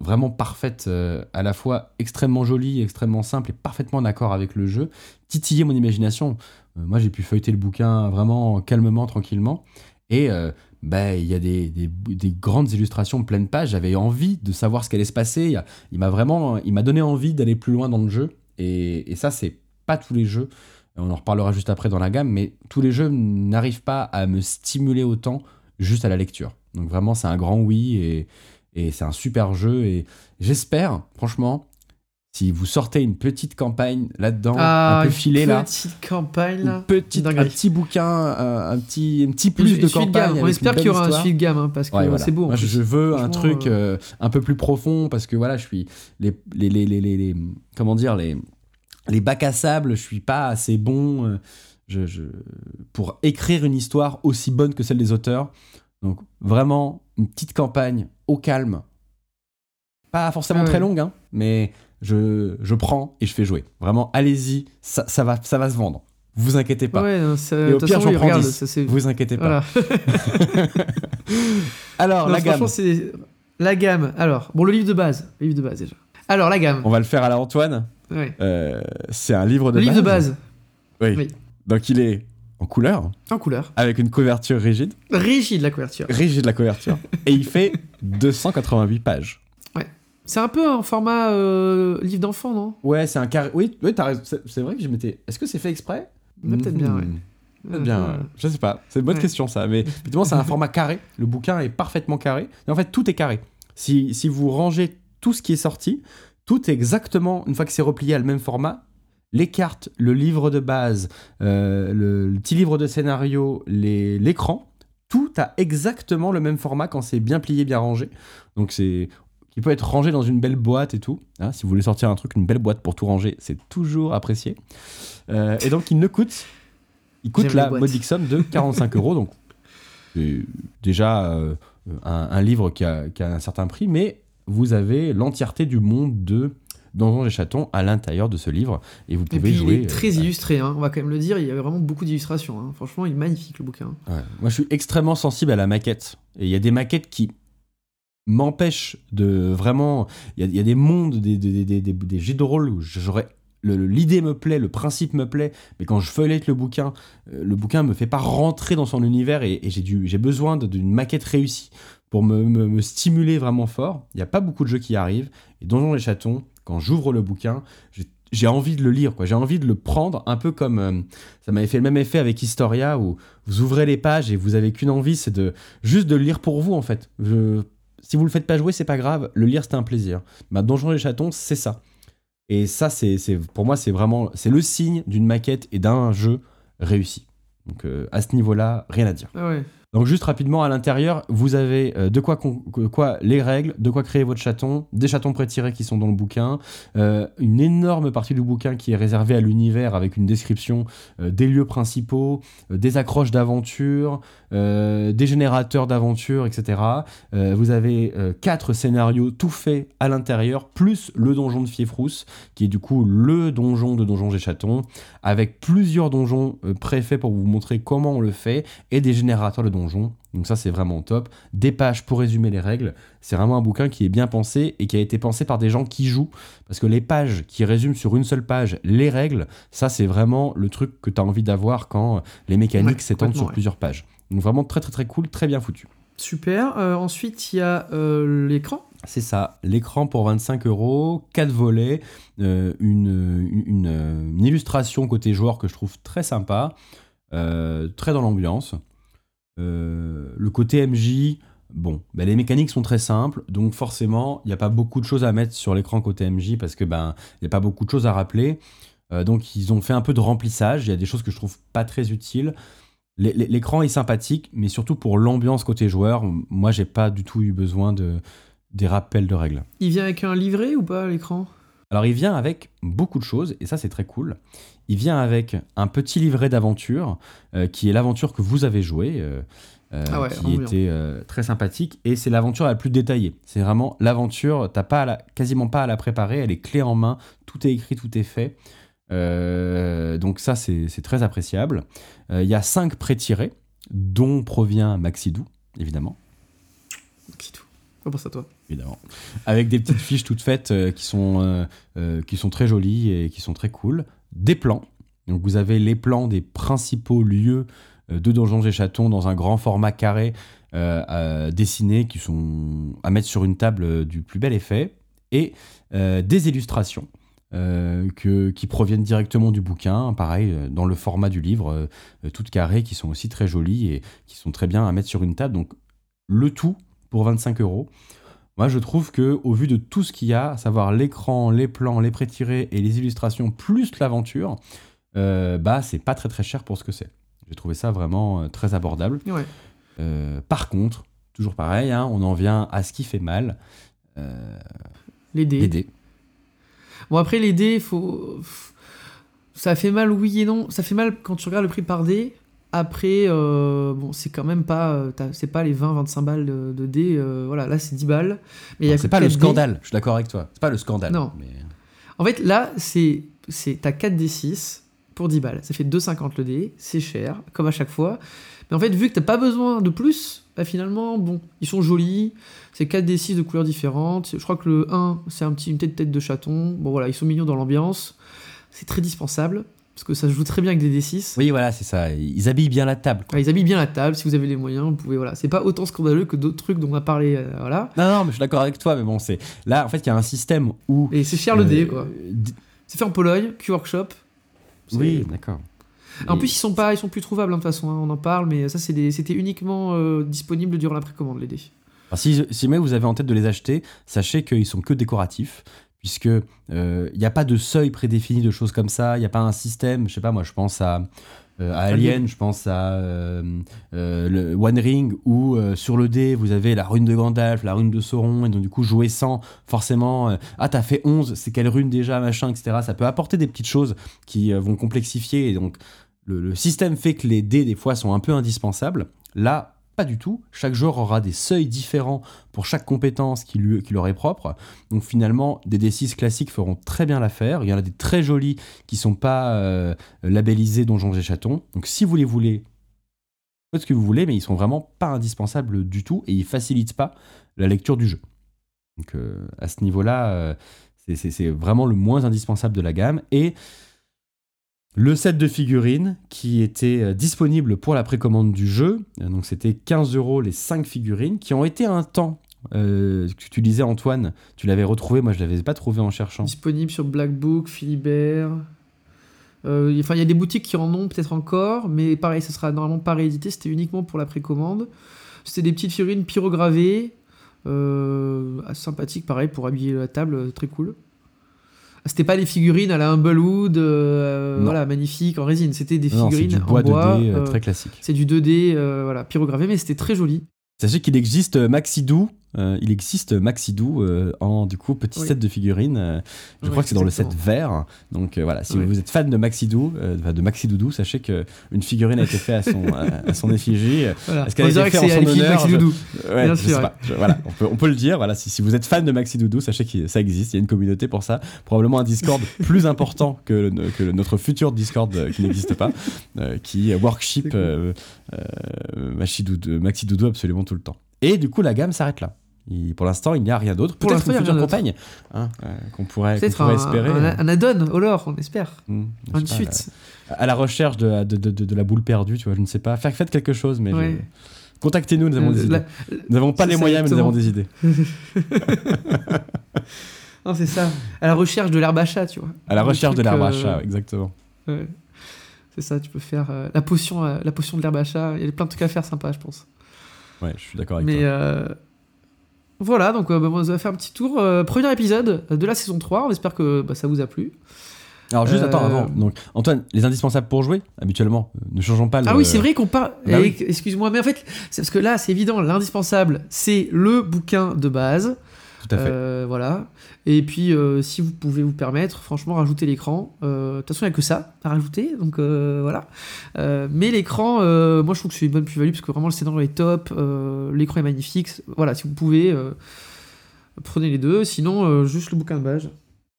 vraiment parfaites, euh, à la fois extrêmement jolies, extrêmement simples et parfaitement en accord avec le jeu, titiller mon imagination. Moi, j'ai pu feuilleter le bouquin vraiment calmement, tranquillement. Et euh, bah, il y a des, des, des grandes illustrations pleine page. J'avais envie de savoir ce qu'allait se passer. Il m'a vraiment, il m'a donné envie d'aller plus loin dans le jeu. Et, ça, c'est pas tous les jeux. On en reparlera juste après dans la gamme, mais tous les jeux n'arrivent pas à me stimuler autant juste à la lecture. Donc vraiment, c'est un grand oui et c'est un super jeu. Et j'espère, franchement, si vous sortez une petite campagne là-dedans, un peu une filée là, petite campagne, là. petite, un petit bouquin, un, un petit, un petit plus Une de campagne. On espère qu'il y aura un histoire. suite gamme, hein, parce que Ouais, voilà. c'est beau. Moi, je, veux un truc euh, euh, un peu plus profond parce que voilà, je suis les les, les, les, les- les- comment dire les les bacs à sable, je suis pas assez bon euh, je, je- pour écrire une histoire aussi bonne que celle des auteurs. Donc vraiment une petite campagne au calme, pas forcément Ah très ouais. longue, hein, mais je, je prends et je fais jouer. Vraiment, allez-y, ça, ça va ça va se vendre. Vous inquiétez pas. Ouais, non, ça- Et au pire, j'en prends regarde, 10. ça, c'est- Vous inquiétez pas. Voilà. <laughs> Alors Non, la gamme, la gamme. Alors, bon, le livre de base, le livre de base déjà. Alors la gamme. on va le faire à la Antoine. Ouais. Euh, c'est un livre de Le base. livre de base, Oui. Oui. Donc il est en couleur, en couleur. avec une couverture rigide, Rigide la couverture. rigide la couverture, <laughs> et il fait 288 pages. C'est un peu un format euh, livre d'enfant, non? Ouais, c'est un carré. Oui. C'est vrai que je m'étais. Est-ce que c'est fait exprès? Mais peut-être bien, ouais. Hmm, Peut-être bien. Ouais. Je sais pas. C'est une bonne Ouais. question ça. Mais <laughs> effectivement, c'est un format carré. Le bouquin est parfaitement carré. Et en fait, tout est carré. Si, si vous rangez tout ce qui est sorti, tout est exactement, une fois que c'est replié à le même format, les cartes, le livre de base, euh, le, le petit livre de scénario, l'écran, tout a exactement le même format quand c'est bien plié, bien rangé. Donc c'est qui peut être rangé dans une belle boîte et tout. hein. si vous voulez sortir un truc, une belle boîte pour tout ranger, c'est toujours apprécié. Euh, et donc il ne coûte, il coûte la modique somme de 45 euros. Donc c'est déjà euh, un, un livre qui a, qui a un certain prix, mais vous avez l'entièreté du monde de Donjons et Chatons à l'intérieur de ce livre et vous Et pouvez puis jouer. il est très euh, illustré, hein, on va quand même le dire, il y avait vraiment beaucoup d'illustrations. hein. Franchement, il est magnifique le bouquin. Ouais. Moi, je suis extrêmement sensible à la maquette. Et il y a des maquettes qui m'empêchent de vraiment. Il y a, des mondes, des, des, de rôle où j'aurais. L'idée me plaît, le principe me plaît, mais quand je feuillette le bouquin, euh, le bouquin me fait pas rentrer dans son univers et, et j'ai besoin d'une maquette réussie pour me, stimuler vraiment fort. Il n'y a pas beaucoup de jeux qui arrivent. Et Donjons et Chatons, quand j'ouvre le bouquin, j'ai- envie de le lire, quoi. J'ai envie de le prendre un peu comme euh, ça m'avait fait le même effet avec Historia où vous ouvrez les pages et vous avez qu'une envie, c'est de juste de le lire pour vous en fait. Si vous le faites pas jouer, c'est pas grave. Le lire, c'est un plaisir. Bah, Donjons et Chatons, c'est ça. Et ça, c'est- pour moi, c'est vraiment c'est le signe d'une maquette et d'un jeu réussi. Donc euh, à ce niveau-là, rien à dire. Ah ouais. Donc juste rapidement, à l'intérieur, vous avez euh, de quoi, les règles, de quoi créer votre chaton, des chatons prétirés qui sont dans le bouquin, euh, une énorme partie du bouquin qui est réservée à l'univers avec une description euh, des lieux principaux, des accroches d'aventure, des générateurs d'aventure, etc. vous avez quatre scénarios tout faits à l'intérieur, plus le donjon de Fiefrousse, qui est du coup le donjon de Donjons et Chatons, avec plusieurs donjons préfaits pour vous montrer comment on le fait, et des générateurs de donjons donc ça c'est vraiment top. Des pages pour résumer les règles. C'est vraiment un bouquin qui est bien pensé et qui a été pensé par des gens qui jouent. Parce que les pages qui résument sur une seule page les règles, ça c'est vraiment le truc que tu as envie d'avoir quand les mécaniques s'étendent sur plusieurs pages. Donc vraiment très très très cool, très bien foutu. Super. Euh, ensuite il y a euh, l'écran. C'est ça, l'écran pour 25 euros, 4 volets, euh, une, une, illustration côté joueur que je trouve très sympa, très dans l'ambiance. Euh, le côté MJ, bon, ben les mécaniques sont très simples, donc forcément, il n'y a pas beaucoup de choses à mettre sur l'écran côté MJ parce que ben il n'y a pas beaucoup de choses à rappeler. Euh, donc ils ont fait un peu de remplissage. Il y a des choses que je trouve pas très utiles. L'écran est sympathique, mais surtout pour l'ambiance côté joueur, moi j'ai pas du tout eu besoin de des rappels de règles. Il vient avec un livret ou pas l'écran? Alors il vient avec beaucoup de choses et ça c'est très cool. Il vient avec un petit livret d'aventure, euh, qui est l'aventure que vous avez jouée, euh, euh, ah qui était très sympathique, et c'est l'aventure la plus détaillée. C'est vraiment l'aventure, t'as pas quasiment pas à la préparer, elle est clé en main, tout est écrit, tout est fait. donc ça, c'est très appréciable. Il y a cinq pré-tirés, dont provient Maxidou, évidemment. Maxidou. On pense à toi. Évidemment. Avec des petites fiches toutes faites qui, sont, qui sont très jolies et qui sont très cool des plans. Donc vous avez les plans des principaux lieux euh, de Donjons et Chatons dans un grand format carré euh, dessinés qui sont à mettre sur une table euh, du plus bel effet et des illustrations que, qui proviennent directement du bouquin, pareil dans le format du livre, toutes carrées qui sont aussi très jolies et qui sont très bien à mettre sur une table. Donc le tout pour 25 euros. Moi, je trouve que au vu de tout ce qu'il y a, à savoir l'écran, les plans, les pré-tirés et les illustrations, plus l'aventure, euh, bah, c'est pas très très cher pour ce que c'est. J'ai trouvé ça vraiment euh, très abordable. Euh, par contre, toujours pareil, hein, on en vient à ce qui fait mal. les dés. Bon, après, les dés, faut... ça fait mal, oui et non. Ça fait mal quand tu regardes le prix par dé. Après, euh, bon, c'est quand même pas, euh, c'est pas les 20-25 balles de, dés. Euh, voilà, là c'est 10 balles. Mais c'est pas le scandale. Je suis d'accord avec toi. C'est pas le scandale. Non. En fait, là, c'est, c'est t'as 4 d6 pour 10 balles. Ça fait 2,50 le dé. C'est cher, comme à chaque fois. Mais en fait, vu que t'as pas besoin de plus, bah, finalement, bon, ils sont jolis. C'est 4 d6 de couleurs différentes. Je crois que le 1, c'est un petit, une tête, tête de chaton. Bon voilà, ils sont mignons dans l'ambiance. C'est très dispensable parce que ça se joue très bien avec des D6. Oui, voilà, c'est ça. Ils habillent bien la table. ils habillent bien la table. Si vous avez les moyens, vous pouvez. Voilà, c'est pas autant scandaleux que d'autres trucs dont on a parlé. Euh, voilà. Non, non, mais je suis d'accord avec toi. Mais bon, c'est là, en fait, il y a un système où. Et c'est cher le dé, euh, quoi. C'est fait en Pologne, Q-Workshop. Oui, d'accord. En plus, ils sont pas, ils sont plus trouvables hein, de toute façon. Hein, on en parle, mais ça, c'était uniquement euh, disponible durant la précommande les dés. si, si mais vous avez en tête de les acheter, sachez qu'ils sont que décoratifs puisque il euh, n'y a pas de seuil prédéfini de choses comme ça, il n'y a pas un système, je sais pas moi, je pense à, euh, Alien, je pense à euh, le One Ring, où sur le dé, vous avez la rune de Gandalf, la rune de Sauron, et donc du coup, jouer sans, forcément, ah, t'as fait 11, c'est quelle rune déjà, machin, etc. Ça peut apporter des petites choses qui vont complexifier, et donc le, le système fait que les dés, des fois, sont un peu indispensables. Là, pas du tout. Chaque joueur aura des seuils différents pour chaque compétence qui, lui, qui leur est propre. Donc finalement, des D6 classiques feront très bien l'affaire. Il y en a des très jolis qui sont pas euh, labellisés Donjons et Chatons. Donc si vous les voulez, faites ce que vous voulez, mais ils sont vraiment pas indispensables du tout et ils facilitent pas la lecture du jeu. Donc euh, à ce niveau-là, euh, c'est vraiment le moins indispensable de la gamme. Et le set de figurines qui était euh, disponible pour la précommande du jeu. Euh, donc c'était 15 euros les 5 figurines qui ont été un temps. Euh, tu disais Antoine, tu l'avais retrouvé, moi je l'avais pas trouvé en cherchant. Disponible sur Black Book, Philibert. Enfin, il y a des boutiques qui en ont peut-être encore, mais pareil, ça sera normalement pas réédité. C'était uniquement pour la précommande. C'était des petites figurines pyrogravées, sympathiques, pareil pour habiller la table, très cool. C'était pas des figurines à la Humblewood, euh, voilà, magnifiques en résine. C'était des Non, figurines du bois en bois. 2D euh, euh, très classique. c'est du 2D, euh, voilà, pyrogravé, mais c'était très joli. Sachez qu'il existe Maxidou. Euh, il existe Maxidou euh, en du coup petit Oui. set de figurines. euh, je Oui, crois que c'est dans le set vert. Donc euh, voilà, si Oui. vous êtes fan de Maxidou, de Maxidoudou, sachez que une figurine a été faite à son à, <laughs> à son effigie. Voilà. Est-ce qu'elle a été faite en son honneur, je- Doudou. Ouais, Bien je sûr, sais ouais. pas. Je- voilà, on peut, on peut le dire. Voilà, si, si vous êtes fan de Maxidoudou, sachez que ça existe. Il y a une communauté pour ça. Probablement un Discord <laughs> plus important que, le- que le- notre futur Discord qui n'existe pas, qui workship cool. Maxidoudou absolument tout le temps. Et du coup, la gamme s'arrête là. Il- pour l'instant, il n'y a rien d'autre. Pour Peut-être l'instant, une il y a rien d'autre. campagne <laughs> hein, euh, qu'on pourrait, un, espérer. un, un add-on au lore, on espère. Je Une sais pas, suite. là, à la recherche de, de, de- de la boule perdue, tu vois, je ne sais pas. Faites faites quelque chose, mais je- contactez-nous, nous avons Euh, des la- idées. Nous n'avons pas les moyens, mais nous avons des idées. <laughs> Non, c'est ça. À la recherche de l'herbe à chat, tu vois. À la recherche de l'arbre à euh, chat, exactement. ouais. C'est ça, tu peux faire euh, la, potion, euh, la potion de l'herbe à chat. Il y a plein de trucs à faire sympas, je pense. Ouais, je suis d'accord avec Mais toi. euh, voilà, donc euh, bah, on va faire un petit tour. Euh, premier épisode de la saison 3. On espère que bah, ça vous a plu. Alors juste euh, attends avant. Donc Antoine, les indispensables pour jouer habituellement, euh, ne changeons pas. Ah le- oui, c'est vrai qu'on parle. Bah Eh, oui. Excuse-moi, mais en fait, c'est parce que là, c'est évident. L'indispensable, c'est le bouquin de base. Euh, voilà. Et puis, euh, si vous pouvez vous permettre, franchement, rajouter l'écran. Euh, De toute façon, il n'y a que ça à rajouter. Donc euh, voilà. Euh, mais l'écran, euh, moi, je trouve que c'est une bonne plus-value parce que vraiment, le scénario est top. euh, l'écran est magnifique. Voilà, si vous pouvez, euh, prenez les deux. Sinon, euh, juste le bouquin de base.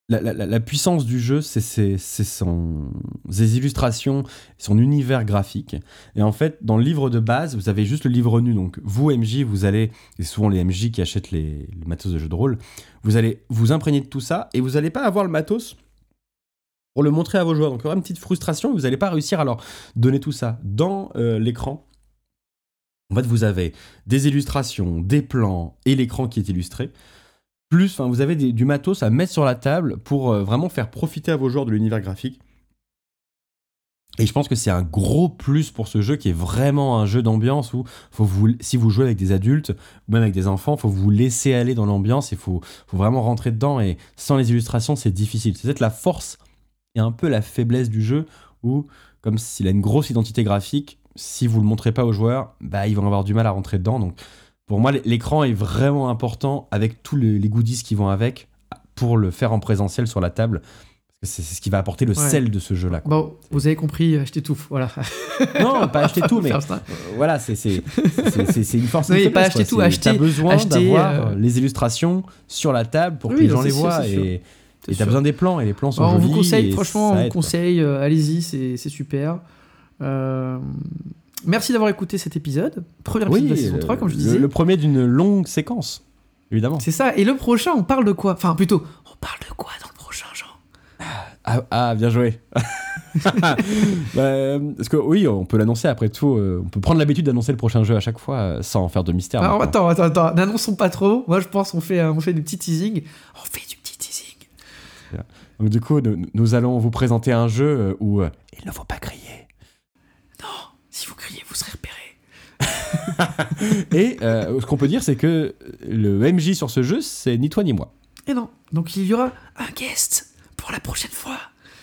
La, puissance du jeu, c'est son ses illustrations, son univers graphique. Et en fait, dans le livre de base, vous avez juste le livre nu. Donc vous, MJ, vous allez, et souvent les MJ qui achètent les, matos de jeux de rôle, vous allez vous imprégner de tout ça et vous n'allez pas avoir le matos pour le montrer à vos joueurs. Donc il y aura une petite frustration vous n'allez pas réussir à leur donner tout ça. Dans euh, l'écran, en fait, vous avez des illustrations, des plans et l'écran qui est illustré. Plus, enfin, vous avez du matos à mettre sur la table pour euh, vraiment faire profiter à vos joueurs de l'univers graphique. Et je pense que c'est un gros plus pour ce jeu qui est vraiment un jeu d'ambiance où si vous jouez avec des adultes ou même avec des enfants, faut vous laisser aller dans l'ambiance et faut, faut vraiment rentrer dedans. Et sans les illustrations, c'est difficile. C'est peut-être la force et un peu la faiblesse du jeu où, comme s'il a une grosse identité graphique, si vous le montrez pas aux joueurs, bah, ils vont avoir du mal à rentrer dedans. Donc, pour moi, l'écran est vraiment important avec tous les, goodies qui vont avec pour le faire en présentiel sur la table. C'est ce qui va apporter le Ouais. sel de ce jeu-là. Bon, vous avez compris, achetez tout. Voilà. Non, pas <laughs> acheter tout, mais euh, voilà, c'est une force. une pas acheter tout, acheter- T'as besoin d'avoir euh, les illustrations sur la table pour que les non, gens les sûr, voient. Et t'as besoin des plans, et les plans sont Alors, on jolis. vous conseille, franchement, on vous conseille, euh, allez-y, c'est c'est super. Euh, merci d'avoir écouté cet épisode. Premier épisode Oui, de la saison euh, 3, comme je le- disais. Le, premier d'une longue séquence, évidemment. C'est ça. Et le prochain, on parle de quoi? Enfin, plutôt, on parle de quoi dans le prochain, Jean? Ah, ah, bien joué. <laughs> Bah, parce que oui, on peut l'annoncer après tout. euh, on peut prendre l'habitude d'annoncer le prochain jeu à chaque fois euh, sans en faire de mystère. Alors, attends, attends, attends. N'annonçons pas trop. Moi, je pense qu'on fait, on fait du petit teasing. On fait du petit teasing. Donc, du coup, nous, nous allons vous présenter un jeu euh, où euh, il ne faut pas crier. Vous criez, vous serez repéré. <laughs> Et euh, ce qu'on peut dire, c'est que le MJ sur ce jeu, c'est ni toi ni moi. Et non. Donc, il y aura un guest pour la prochaine fois.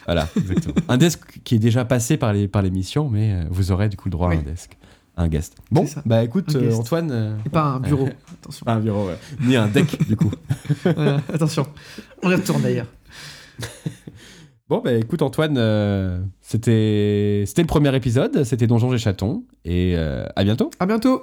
Voilà, <laughs> exactement. un desk qui est déjà passé par les par l'émission, mais euh, vous aurez du coup le droit à un desk, un guest. Bon, bah écoute, euh. Antoine. euh, Et pas un bureau. <laughs> Attention. pas un bureau, ouais. ni un deck du coup. Voilà, attention. On y retourne d'ailleurs. Bon, bah écoute, Antoine, euh, c'était c'était le premier épisode, c'était Donjons et Chatons, et euh, à bientôt. À bientôt.